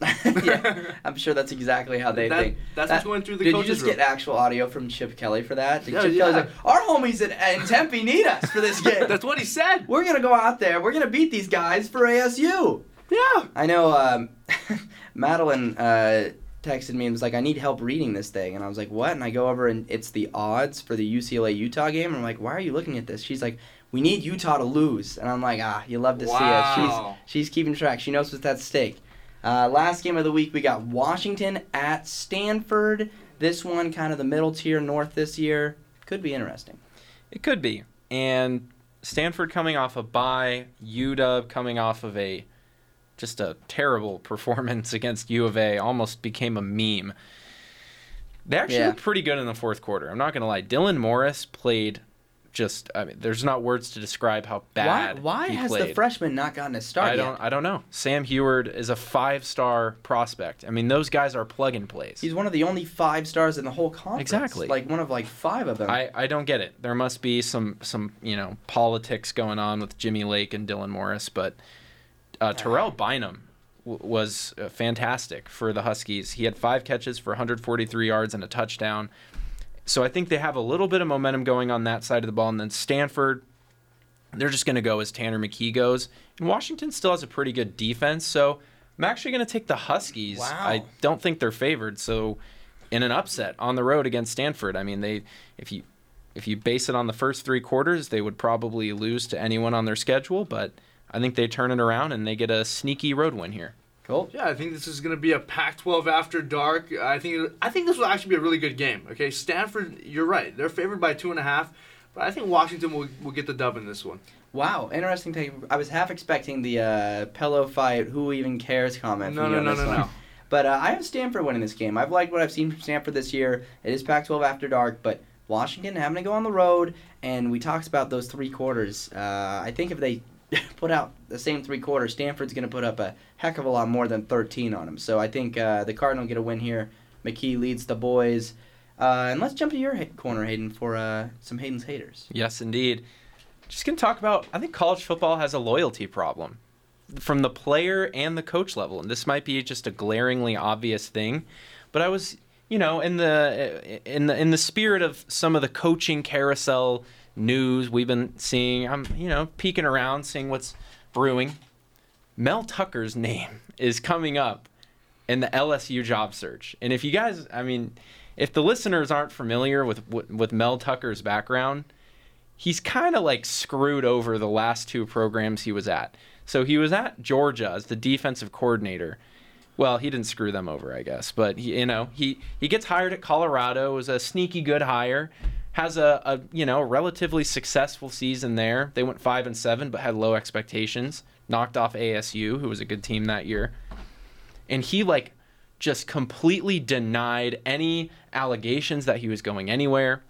yeah, I'm sure that's exactly how they That- think. that's That- what's going through the Did you just room. get actual audio from Chip Kelly for that? Did Yeah, Chip yeah. Kelly's like, our homies in, in Tempe need us for this game. That's what he said. We're gonna go out there. We're gonna beat these guys for ASU. Yeah. I know. Um, Madeline uh, texted me and was like, "I need help reading this thing," and I was like, "What?" And I go over and it's the odds for the UCLA Utah game. And I'm like, "Why are you looking at this?" She's like, "We need Utah to lose," and I'm like, "Ah, you love to Wow. see it." She's she's keeping track. She knows what's at stake. Uh, last game of the week, we got Washington at Stanford. This one, kind of the middle tier north this year, could be interesting. It could be. And Stanford coming off a bye, UW coming off of a just a terrible performance against U of A, almost became a meme. They actually Yeah. looked pretty good in the fourth quarter. I'm not gonna lie. Dylan Morris played just. I mean, there's not words to describe how bad. why why has played. the freshman not gotten a start I don't. I don't know. Sam Huard is a five-star prospect. I mean, those guys are plug and plays. He's one of the only five stars in the whole conference. Exactly. Like one of like five of them. I, I don't get it. There must be some some you know politics going on with Jimmy Lake and Dylan Morris, but uh, Terrell Bynum w- was uh, fantastic for the Huskies. He had five catches for 143 yards and a touchdown. So I think they have a little bit of momentum going on that side of the ball, and then Stanford, they're just going to go as Tanner McKee goes. And Washington still has a pretty good defense, so I'm actually going to take the Huskies. Wow. I don't think they're favored, so in an upset on the road against Stanford. I mean, they if you if you base it on the first three quarters, they would probably lose to anyone on their schedule, but I think they turn it around and they get a sneaky road win here. cool. Yeah, I think this is going to be a Pac-12 after dark. I think I think this will actually be a really good game. Okay, Stanford, you're right. They're favored by two and a half, but I think Washington will, will get the dub in this one. Wow, interesting take. I was half expecting the uh, pillow fight. Who even cares comment? No, from you no, on no, this no, one. no. But uh, I have Stanford winning this game. I've liked what I've seen from Stanford this year. It is Pac-12 after dark, but Washington having to go on the road, and we talked about those three quarters. Uh, I think if they put out the same three quarters, Stanford's going to put up a heck of a lot more than 13 on them. So I think uh, the Cardinal get a win here. McKee leads the boys. Uh, and let's jump to your corner, Hayden, for uh, some Hayden's haters. Yes, indeed. Just going to talk about I think college football has a loyalty problem from the player and the coach level. And this might be just a glaringly obvious thing, but I was, you know, in the in the in the spirit of some of the coaching carousel news we've been seeing, I'm, you know, peeking around seeing what's brewing. Mel Tucker's name is coming up in the LSU job search. And if you guys, I mean, if the listeners aren't familiar with with, with Mel Tucker's background, he's kind of like screwed over the last two programs he was at. So he was at Georgia as the defensive coordinator. Well, he didn't screw them over, I guess, but he, you know, he he gets hired at Colorado, was a sneaky good hire, has a, a you know relatively successful season there. They went five and seven, but had low expectations. Knocked off ASU, who was a good team that year, and he like just completely denied any allegations that he was going anywhere.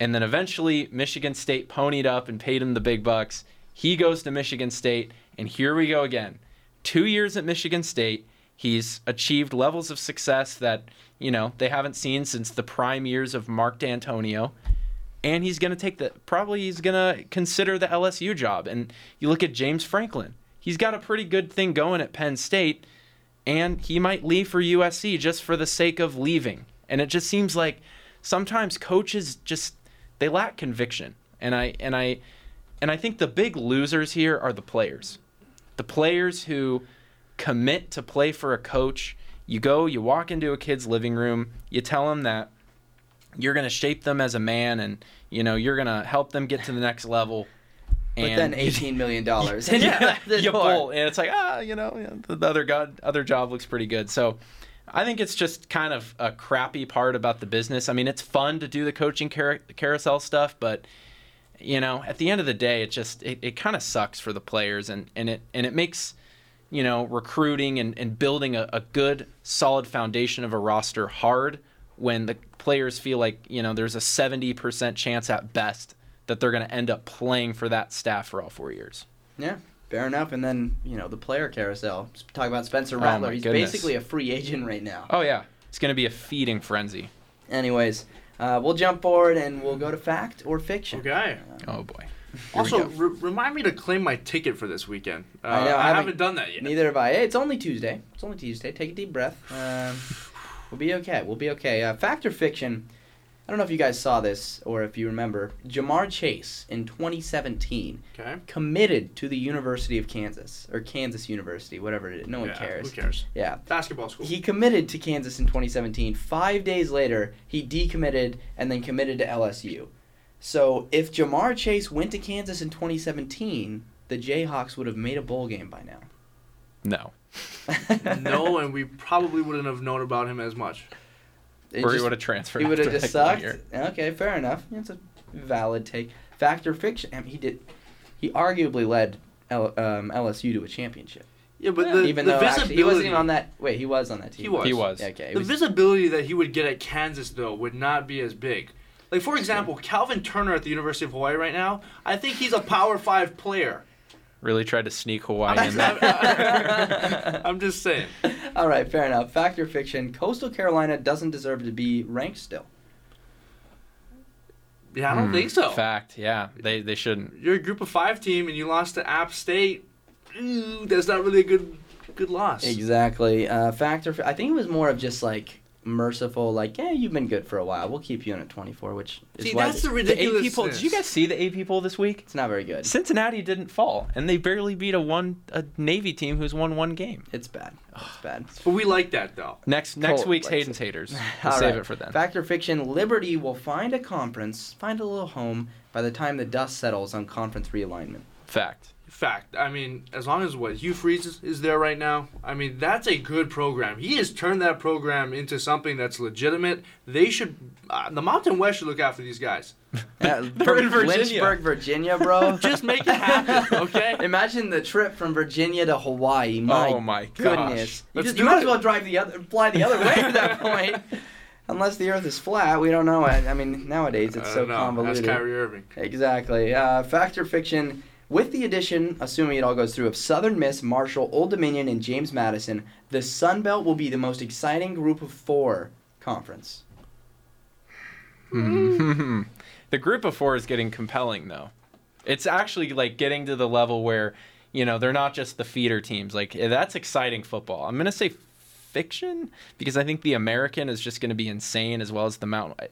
And then eventually, Michigan State ponied up and paid him the big bucks. He goes to Michigan State, and here we go again. Two years at Michigan State, he's achieved levels of success that, you know, they haven't seen since the prime years of Mark Dantonio. And he's going to take the, probably he's going to consider the LSU job. And you look at James Franklin, he's got a pretty good thing going at Penn State, and he might leave for USC just for the sake of leaving. And it just seems like sometimes coaches just they lack conviction. And I and I and I think the big losers here are the players. The players who commit to play for a coach. You go, you walk into a kid's living room, you tell them that you're going to shape them as a man and you know, you're going to help them get to the next level. But And then eighteen million dollars. yeah, you pull, and it's like ah, you know, the the other god, other job looks pretty good. So, I think it's just kind of a crappy part about the business. I mean, it's fun to do the coaching car- carousel stuff, but you know, at the end of the day, it just it, it kind of sucks for the players, and and it and it makes you know recruiting and, and building a, a good solid foundation of a roster hard when the players feel like you know there's a 70% chance at best that they're going to end up playing for that staff for all four years Yeah, fair enough. And then you know the player carousel. Talk about Spencer Oh, Rattler. my He's goodness. basically a free agent right now. Oh yeah, it's gonna be a feeding frenzy. Anyways, uh, we'll jump forward and we'll go to fact or fiction. Okay. Oh boy. Also, re- remind me to claim my ticket for this weekend. Uh, I know, I I haven't- haven't done that yet. Neither have I. It's only Tuesday. It's only Tuesday. Take a deep breath. Um, we'll be okay. We'll be okay. Uh, fact or fiction? I don't know if you guys saw this or if you remember. Ja'Marr Chase in 2017 Okay. committed to the University of Kansas or Kansas University, whatever it is. No one Yeah, cares. Who cares? Yeah. Basketball school. He committed to Kansas in 2017. Five days later, he decommitted and then committed to LSU. So if Ja'Marr Chase went to Kansas in 2017, the Jayhawks would have made a bowl game by now. No. no, and we probably wouldn't have known about him as much. It or he would have transferred. He would have just sucked. year. Okay, fair enough. It's a valid take. Fact or fiction? I mean, he did. He arguably led L, um, LSU to a championship. Yeah, but Yeah, the, even the though visibility. actually, he wasn't even on that. Wait, he was on that team. He was. He was. Yeah, okay. The was- visibility that he would get at Kansas, though, would not be as big. Like, for example, Calvin Turner at the University of Hawaii right now, I think he's a Power 5 player. Really tried to sneak Hawaii I'm, in there. I'm just saying. All right, fair enough. Fact or fiction? Coastal Carolina doesn't deserve to be ranked still. Yeah, I don't Hmm, think so. Fact. Yeah, they they shouldn't. You're a group of five team and you lost to App State. Ooh, that's not really a good good loss. Exactly. Uh, fact or I think it was more of just like merciful, like, yeah, you've been good for a while. We'll keep you in at 24, which is See, why that's the The ridiculous. AP poll. Did you guys see the AP poll this week? it's not very good. Cincinnati didn't fall, and they barely beat a one a Navy team who's won one game. It's bad. It's bad. But we like that though. Next next Colt week's likes Hayden's haters. We'll All save right. it for then. Fact or fiction? Liberty will find a conference, find a little home by the time the dust settles on conference realignment. Fact. Fact. I mean, as long as what Hugh Freeze is, is there right now, I mean that's a good program. He has turned that program into something that's legitimate. They should. Uh, the Mountain West should look after these guys. Yeah, They're in from Virginia. Lynchburg, Virginia, bro. Just make it happen, okay? Imagine the trip from Virginia to Hawaii. My, Oh my gosh. goodness! You, just, you might as well drive the other, fly the other way at that point. Unless the Earth is flat, we don't know. I, I mean, nowadays it's I so don't know. convoluted. That's Kyrie Irving. Exactly. Uh, fact or fiction? With the addition, assuming it all goes through, of Southern Miss, Marshall, Old Dominion, and James Madison, the Sun Belt will be the most exciting group of four conference. Hmm. the group of four is getting compelling though. It's actually like getting to the level where, you know, they're not just the feeder teams. Like eh, that's exciting football. I'm gonna say fiction because I think the American is just gonna be insane as well as the Mountain.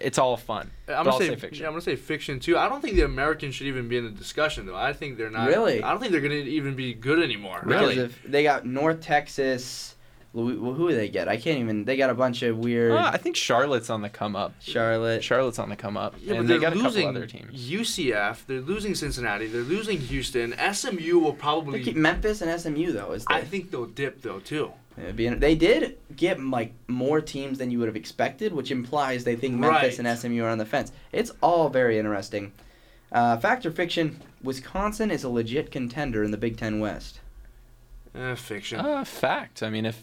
It's all fun. I'm gonna say, say fiction. Yeah, I'm gonna say fiction too. I don't think the Americans should even be in the discussion though. I think they're not. Really? I don't think they're gonna even be good anymore. Really? Because if they got North Texas, Louis, well, who do they get? I can't even. They got a bunch of weird. Uh, I think Charlotte's on the come up. Charlotte. Charlotte's on the come up, Yeah, and but they they're got a losing couple other teams. UCF. They're losing Cincinnati. They're losing Houston. SMU will They probably. keep Memphis and SMU though. Is I think they'll dip though too. It'd be- they did get like more teams than you would have expected, which implies they think Memphis Right. and SMU are on the fence. It's all very interesting. Uh, fact or fiction? Wisconsin is a legit contender in the Big Ten West. Eh, fiction. Uh, fact. I mean, if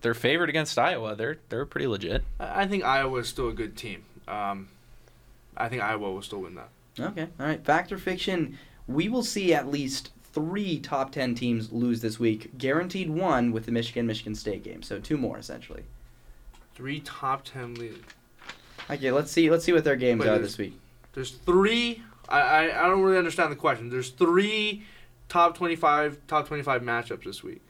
they're favored against Iowa. They're they're pretty legit. I I think Iowa is still a good team. Um, I think Iowa will still win that. Okay. All right. Fact or fiction? We will see at least three top ten teams lose this week. Guaranteed one with the Michigan Michigan State game. So two more essentially. Three top ten leads. Okay. Let's see. Let's see what their games Wait, are this week. There's three. I, I, I don't really understand the question. There's three top 25 top 25 matchups this week.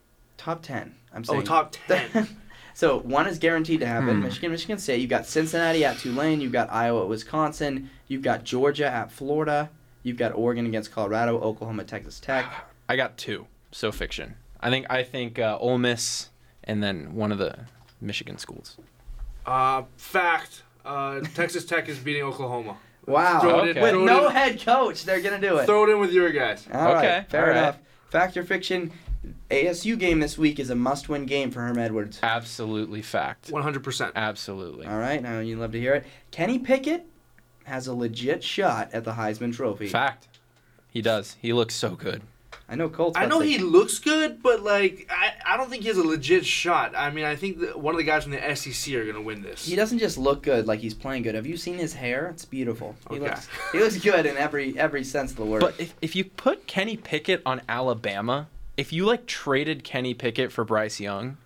Top ten. I'm saying. Oh, top 10. so one is guaranteed to happen. Hmm. Michigan Michigan State. You've got Cincinnati at Tulane. You've got Iowa at Wisconsin. You've got Georgia at Florida. You've got Oregon against Colorado. Oklahoma Texas Tech. I got two. So fiction. I think I think uh, Ole Miss and then one of the Michigan schools. uh, fact. Uh, Texas Tech is beating Oklahoma. Wow. Okay. in, With no in. head coach, they're gonna do it. Throw it in with your guys. All right, Okay, fair all right. enough. Fact or fiction? ASU game this week is a must-win game for Herm Edwards. Absolutely fact. 100%. Absolutely. All right, now you love to hear it. Kenny Pickett has a legit shot at the Heisman Trophy. Fact. He does. He looks so good. I know Colts. I know he looks good, but like I, I don't think he has a legit shot. I mean, I think that one of the guys from the SEC are gonna win this. He doesn't just look good like he's playing good. Have you seen his hair? It's beautiful. He Okay. looks he looks good in every every sense of the word. But if, if you put Kenny Pickett on Alabama, if you like traded Kenny Pickett for Bryce Young,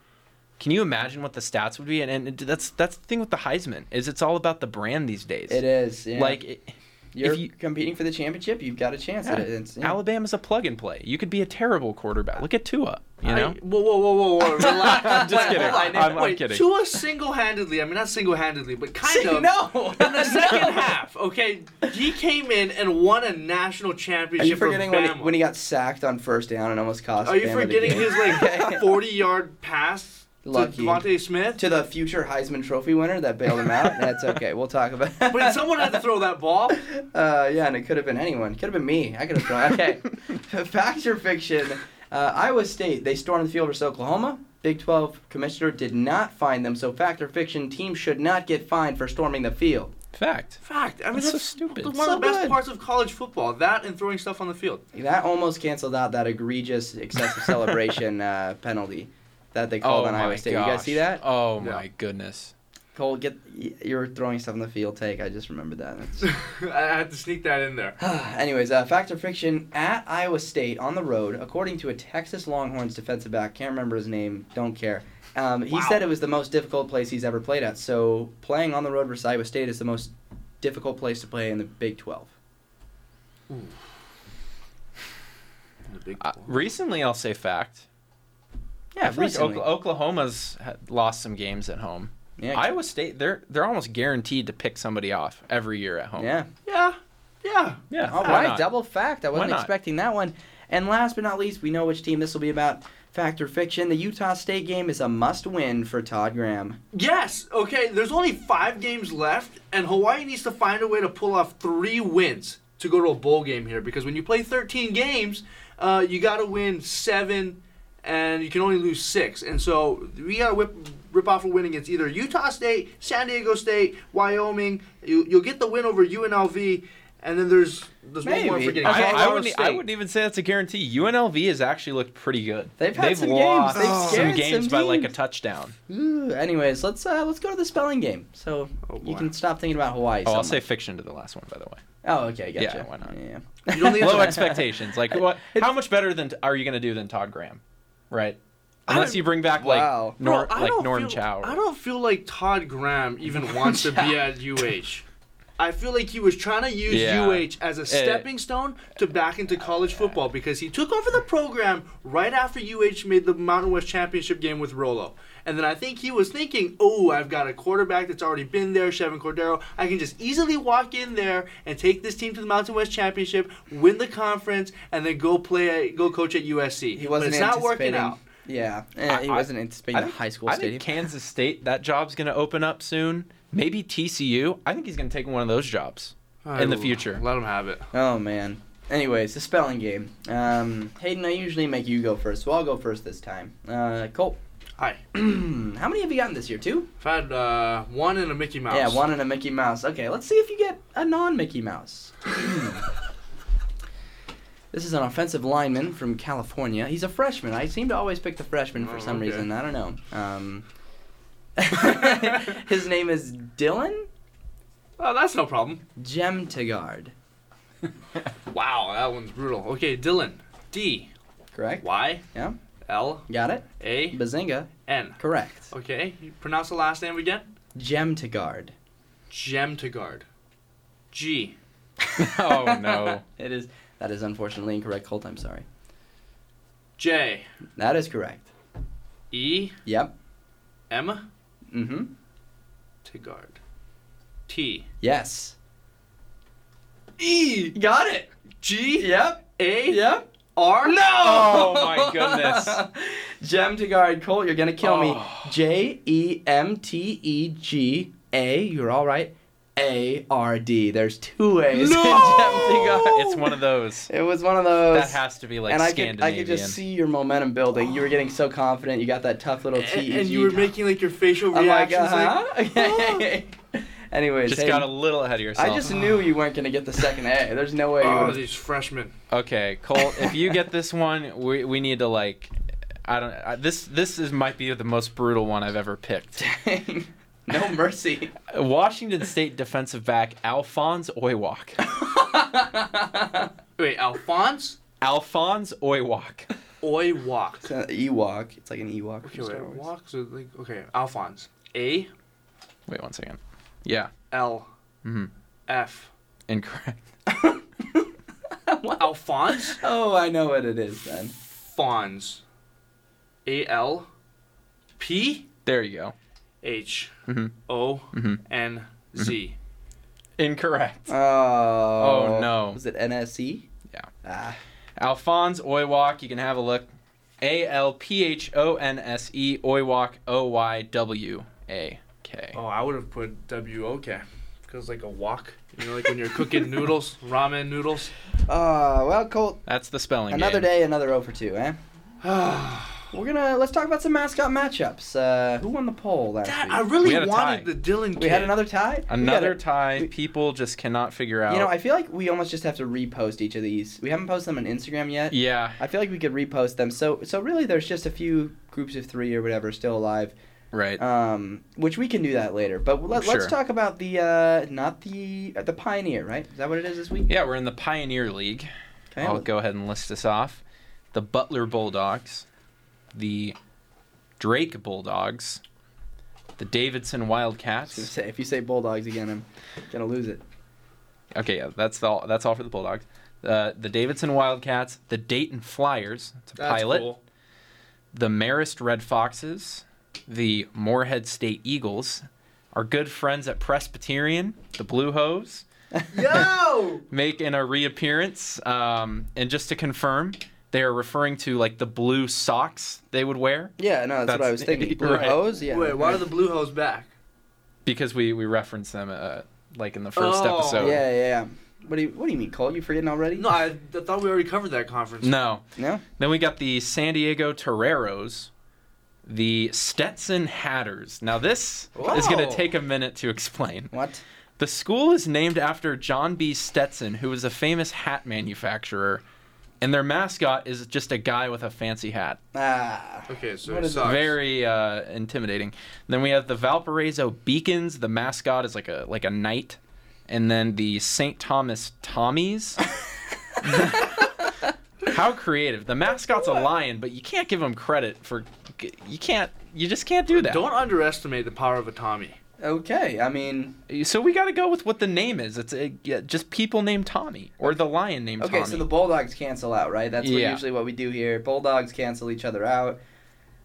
can you imagine what the stats would be? And, and that's that's the thing with the Heisman is it's all about the brand these days. it is. Yeah. Like it, you're you- competing for the championship, you've got a chance at it. It's, yeah. Alabama's a plug and play. You could be a terrible quarterback. Look at Tua. You I- know. whoa, whoa, whoa, whoa, whoa! Relax. I'm just kidding. hold on. I'm- I'm Wait, kidding. Tua single-handedly. I mean, not single-handedly, but kind of. no. In the second half, okay, he came in and won a national championship. Are you forgetting for when he, when he got sacked on first down and almost cost? Are you Bama forgetting his like 40-yard pass Lucky. to DeVonta Smith? to the future Heisman Trophy winner that bailed him out? That's okay. We'll talk about. it. But someone had to throw that ball. Uh, yeah, and it could have been anyone. Could have been me. I could have thrown. Okay. Fact or fiction? Uh, Iowa State they stormed the field versus Oklahoma. Big 12 commissioner did not fine them. So fact or fiction? Teams should not get fined for storming the field. Fact. Fact. I mean, That's that's, so stupid. One So of the best good. parts of college football. That and throwing stuff on the field. That almost canceled out that egregious excessive celebration uh, penalty that they called oh on Iowa State. You guys see that? Oh Yeah. my goodness. Cole, get you're throwing stuff in the field. Take. I just remembered that. That's- I had to sneak that in there. Anyways, uh, fact or fiction? At Iowa State on the road, according to a Texas Longhorns defensive back, can't remember his name, don't care. Um, he Wow. said it was the most difficult place he's ever played at. So playing on the road versus Iowa State is the most difficult place to play in the Big 12. The big Uh, recently, I'll say fact. Yeah, I feel like Oklahoma's lost some games at home. yeah, Iowa State, they're they're almost guaranteed to pick somebody off every year at home. Yeah. yeah, yeah. yeah. All why right, not? double fact. I wasn't not? expecting that one. And last but not least, we know which team this will be about. Fact or fiction? The Utah State game is a must-win for Todd Graham. Yes. Okay. There's only five games left, and Hawaii needs to find a way to pull off three wins to go to a bowl game here. Because when you play 13 games, uh, you got to win seven, and you can only lose six. And so we got to whip rip off a win against either Utah State, San Diego State, Wyoming. You, you'll get the win over UNLV, and then there's there's one more I'm Maybe. forgetting. I, I, wouldn't, I State. wouldn't even say that's a guarantee. UNLV has actually looked pretty good. They've had some games. They've some games some by like a touchdown. Ooh, anyways, let's uh, let's go to the spelling game. So Oh, you can stop thinking about Hawaii. Oh, so I'll say fiction to the last one, by the way. Oh, okay, gotcha. Yeah, why not? Yeah. You don't think Low expectations. Like, what? How much better than are you going to do than Todd Graham? Right. Unless you bring back Wow. like Nor, Bro, I like Norm feel, Chow. I don't feel like Todd Graham even wants to be at UH. I feel like he was trying to use Yeah. UH as a stepping stone to back into college football because he took over the program right after UH made the Mountain West Championship game with Rolo. And then I think he was thinking, oh, I've got a quarterback that's already been there, Chevan Cordeiro. I can just easily walk in there and take this team to the Mountain West Championship, win the conference, and then go play, go coach at USC. He wasn't it's not working anticipating- out. Yeah, eh, I- he I- wasn't anticipating I the high school I stadium. think Kansas State, that job's going to open up soon. Maybe TCU. I think he's going to take one of those jobs. in the future. Let him have it. Oh man. Anyways, the spelling game. Um, Hayden, I usually make you go first, so I'll go first this time. Uh, Colt, Hi. how many have you gotten this year? Two? I've had uh, one and a Mickey Mouse. Yeah, one and a Mickey Mouse. Okay, let's see if you get a non-Mickey Mouse. This is an offensive lineman from California. He's a freshman. I seem to always pick the freshman for Oh, some okay. reason. I don't know. Um, his name is Dylan Oh, that's no problem. Jemtegaard. Wow, that one's brutal. Okay, Dylan. D Correct? Y Yeah. L Got it? A Bazinga. N. Correct. Okay, you pronounce the last name again. Jemtegaard. Jemtegaard. G. oh no. It is. That is unfortunately incorrect. Colt, I'm sorry. J. That is correct. E. Yep. M. Mm-hmm. Tigard. T. Yes. E. Got it. G. Yep. A. Yep. R. No. Oh my goodness. Jemtegaard, Colt, you're gonna kill me. Oh. J E M T E G A. You're all right. A R D. There's two A's. in No! It's one of those. It was one of those. That has to be like and I could, I could just see your momentum building. You were getting so confident. You got that tough little T E And, and you were making like your facial I'm like, reactions. uh-huh. like, Okay. Anyways, just hey, got a little ahead of yourself. I just knew you weren't gonna get the second A. There's no way oh, these freshmen. Okay, Cole, if you get this one, we, we need to like I don't I, this this is might be the most brutal one I've ever picked. Dang. No mercy. Washington State defensive back Alphonse Oywak. Wait, Alphonse Alphonse Oywak. Oy Walk. It's an Ewok. It's like an Ewok. Okay, from Star wait, Wars. walk. Like, okay, Alphonse. A Wait one second. Yeah, L Mhm. F. incorrect. What? Alphonse. Oh, I know what it is then. Fons. A L P There you go. H. O. N Z. Incorrect. Oh. Oh, no. Was it NSE? Yeah. Ah. Alphonse Oywak, you can have a look. A L P H O N S E Oywak O Y W A K. Oh, I would have put W O K. Because like a wok. You know, like when you're cooking noodles, ramen noodles. Uh, well, Colt. That's the spelling Another game. day, another 0 for 2, eh? We're gonna let's talk about some mascot matchups. Uh, who won the poll last Dad, week? I really had a wanted tie. the Dylan kid. we had another tie. We Another gotta- tie. we- People just cannot figure out. You know, I feel like we almost just have to repost each of these. We haven't posted them on Instagram yet. yeah, I feel like we could repost them. So, so really, there's just a few groups of three or whatever still alive. right. Um, which we can do that later. But let, let's talk about the uh, not the uh, the Pioneer, right? Is that what it is this week? yeah, we're in the Pioneer League. Okay. I'll go ahead and list this off. The Butler Bulldogs, the Drake Bulldogs, the Davidson I was gonna Wildcats. say, if you say Bulldogs again, I'm gonna lose it. Okay, yeah, that's all. That's all for the Bulldogs. Uh, the Davidson Wildcats, the Dayton Flyers, it's a That's pilot, cool. the Marist Red Foxes, the Morehead State Eagles, our good friends at Presbyterian, the Blue Hose, Yo! making a reappearance. Um, and just to confirm, they are referring to like the blue socks they would wear Yeah, no, that's, what I was thinking. Blue right. hose, yeah. Wait, why are the blue hose back? because we we referenced them uh, like in the first Oh. episode. Yeah, yeah, yeah. What do you What do you mean, Cole? You forgetting already? No, I, I thought we already covered that conference. No. No. Then we got the San Diego Toreros, the Stetson Hatters. Now this is going to take a minute to explain. What? The school is named after John B. Stetson, who was a famous hat manufacturer, and their mascot is just a guy with a fancy hat. Ah. Okay, so What it is sucks. Very uh, intimidating. Then we have the Valparaiso Beacons. The mascot is like a like a knight, and then the St. Thomas Tommies. How creative! The mascot's a lion, but you can't give him credit for. You can't. You just can't do that. Don't underestimate the power of a Tommy. Okay, I mean, So we got to go with what the name is. It's a, yeah, just people named Tommy or the lion named okay, Tommy. so the Bulldogs cancel out, right? That's what, Yeah. usually what we do here. Bulldogs cancel each other out.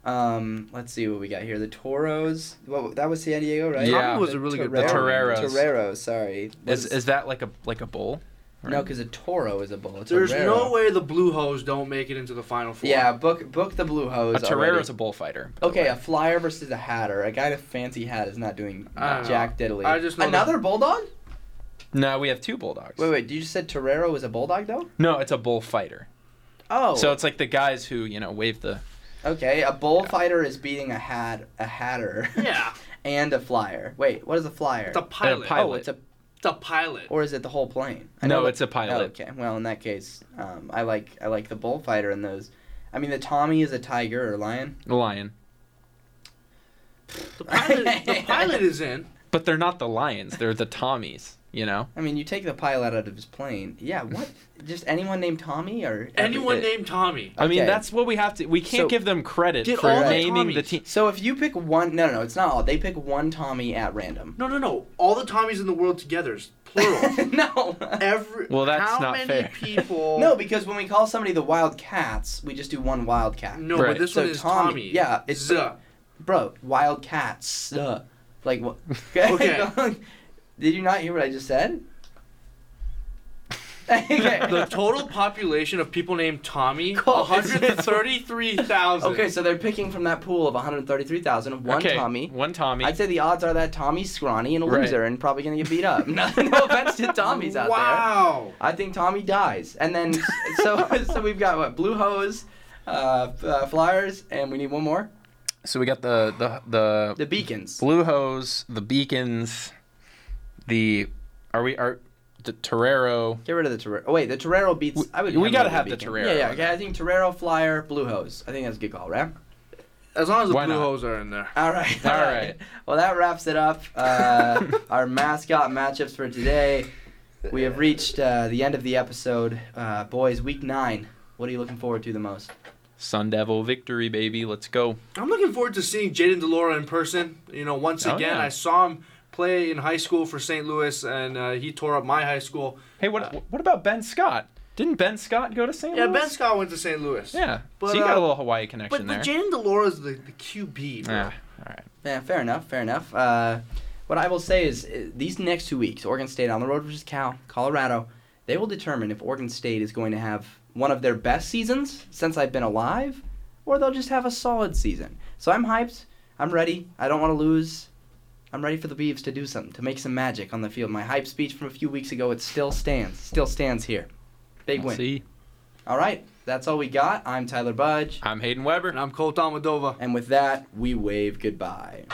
Um, let's see what we got here. The Toros. What that was San Diego, right? Yeah. Tommy was The a really good The Torero- Toreros. Toreros, sorry. is is that like a like a bull? No, because a Toro is a bull. A There's torero. no way the blue hose don't make it into the final four. Yeah, book book the blue hose. A already. is a bullfighter. Okay, a flyer versus a hatter. A guy in a fancy hat is not doing I don't jack diddly. I just know Another bulldog? no, we have two bulldogs. Wait, wait. Did you just said Torero is a bulldog though? No, it's a bullfighter. Oh. So it's like the guys who you know wave the. okay. A bullfighter is beating a hat, a hatter, Yeah. and a flyer. Wait, what is a flyer? It's a pilot. pilot. Oh, it's a the pilot. or is it the whole plane? I No, know it's a that- pilot. okay, well in that case, um, I like I like the bullfighter in those. I mean, the Tommy is a tiger or lion. The lion. The pilot, the pilot is in. But they're not the lions. They're the Tommies. You know. I mean, you take the pilot out of his plane. Yeah, what? Just anyone named Tommy or Anyone every- named Tommy. I mean, Okay. that's what we have to. We can't So- give them credit for all the naming the Tommies. team. So if you pick one, no, no, no, it's not all. They pick one Tommy at random. No, no, no. All the Tommies in the world together is plural. no. Every Well, that's how not many fair. people? No, because when we call somebody the Wildcats, we just do one Wildcat. no, Right. but this So one is Tommy- Tommy. yeah, it's- Z. Bro, Wildcats. Uh, like what? Okay. Okay. Did you not hear what I just said? okay. The total population of people named Tommy, Cool. 133,000. Okay, so they're picking from that pool of 133,000, of one okay, Tommy. One Tommy. I'd say the odds are that Tommy's scrawny and a Right. loser and probably gonna get beat up. no, no offense to Tommys out there. Wow. I think Tommy dies, and then so so we've got what blue hose, uh, uh, flyers, and we need one more. so we got the the the The beacons. blue hose, the beacons, the are we are the Torero. Get rid of the Torero. Oh wait, the Torero beats. We- I would. we gotta have the beacon. Torero Yeah, yeah. Okay, I think Torero, flyer, blue hose. I think that's a good call, right? As long as the Why blue not? hose are in there. All right. All right. Well, that wraps it up. Uh, our mascot matchups for today. We have reached uh, the end of the episode. Uh, boys, week nine. What are you looking forward to the most? Sun Devil victory, baby. Let's go. I'm looking forward to seeing Jaden Delora in person. You know, once Oh, again, yeah. I saw him play in high school for St. Louis, and uh, he tore up my high school. Hey, what what about Ben Scott? Didn't Ben Scott go to St. Yeah, Louis? Ben Scott went to St. Louis. Yeah. But, so you got uh, a little Hawaii But, connection but there. Jaden Delora's the, the QB. Yeah. All right. Yeah, fair enough. Fair enough. Uh, what I will say is uh, these next two weeks, Oregon State on the road versus Cal, Colorado, they will determine if Oregon State is going to have one of their best seasons since I've been alive, or they'll just have a solid season. So I'm hyped. I'm ready. I don't want to lose. I'm ready for the Beavs to do something, to make some magic on the field. My hype speech from a few weeks ago, it still stands. Still stands here. Big We'll win. See. All right, that's all we got. I'm Tyler Budge. I'm Hayden Weber. And I'm Colt Almadova. And with that, we wave goodbye.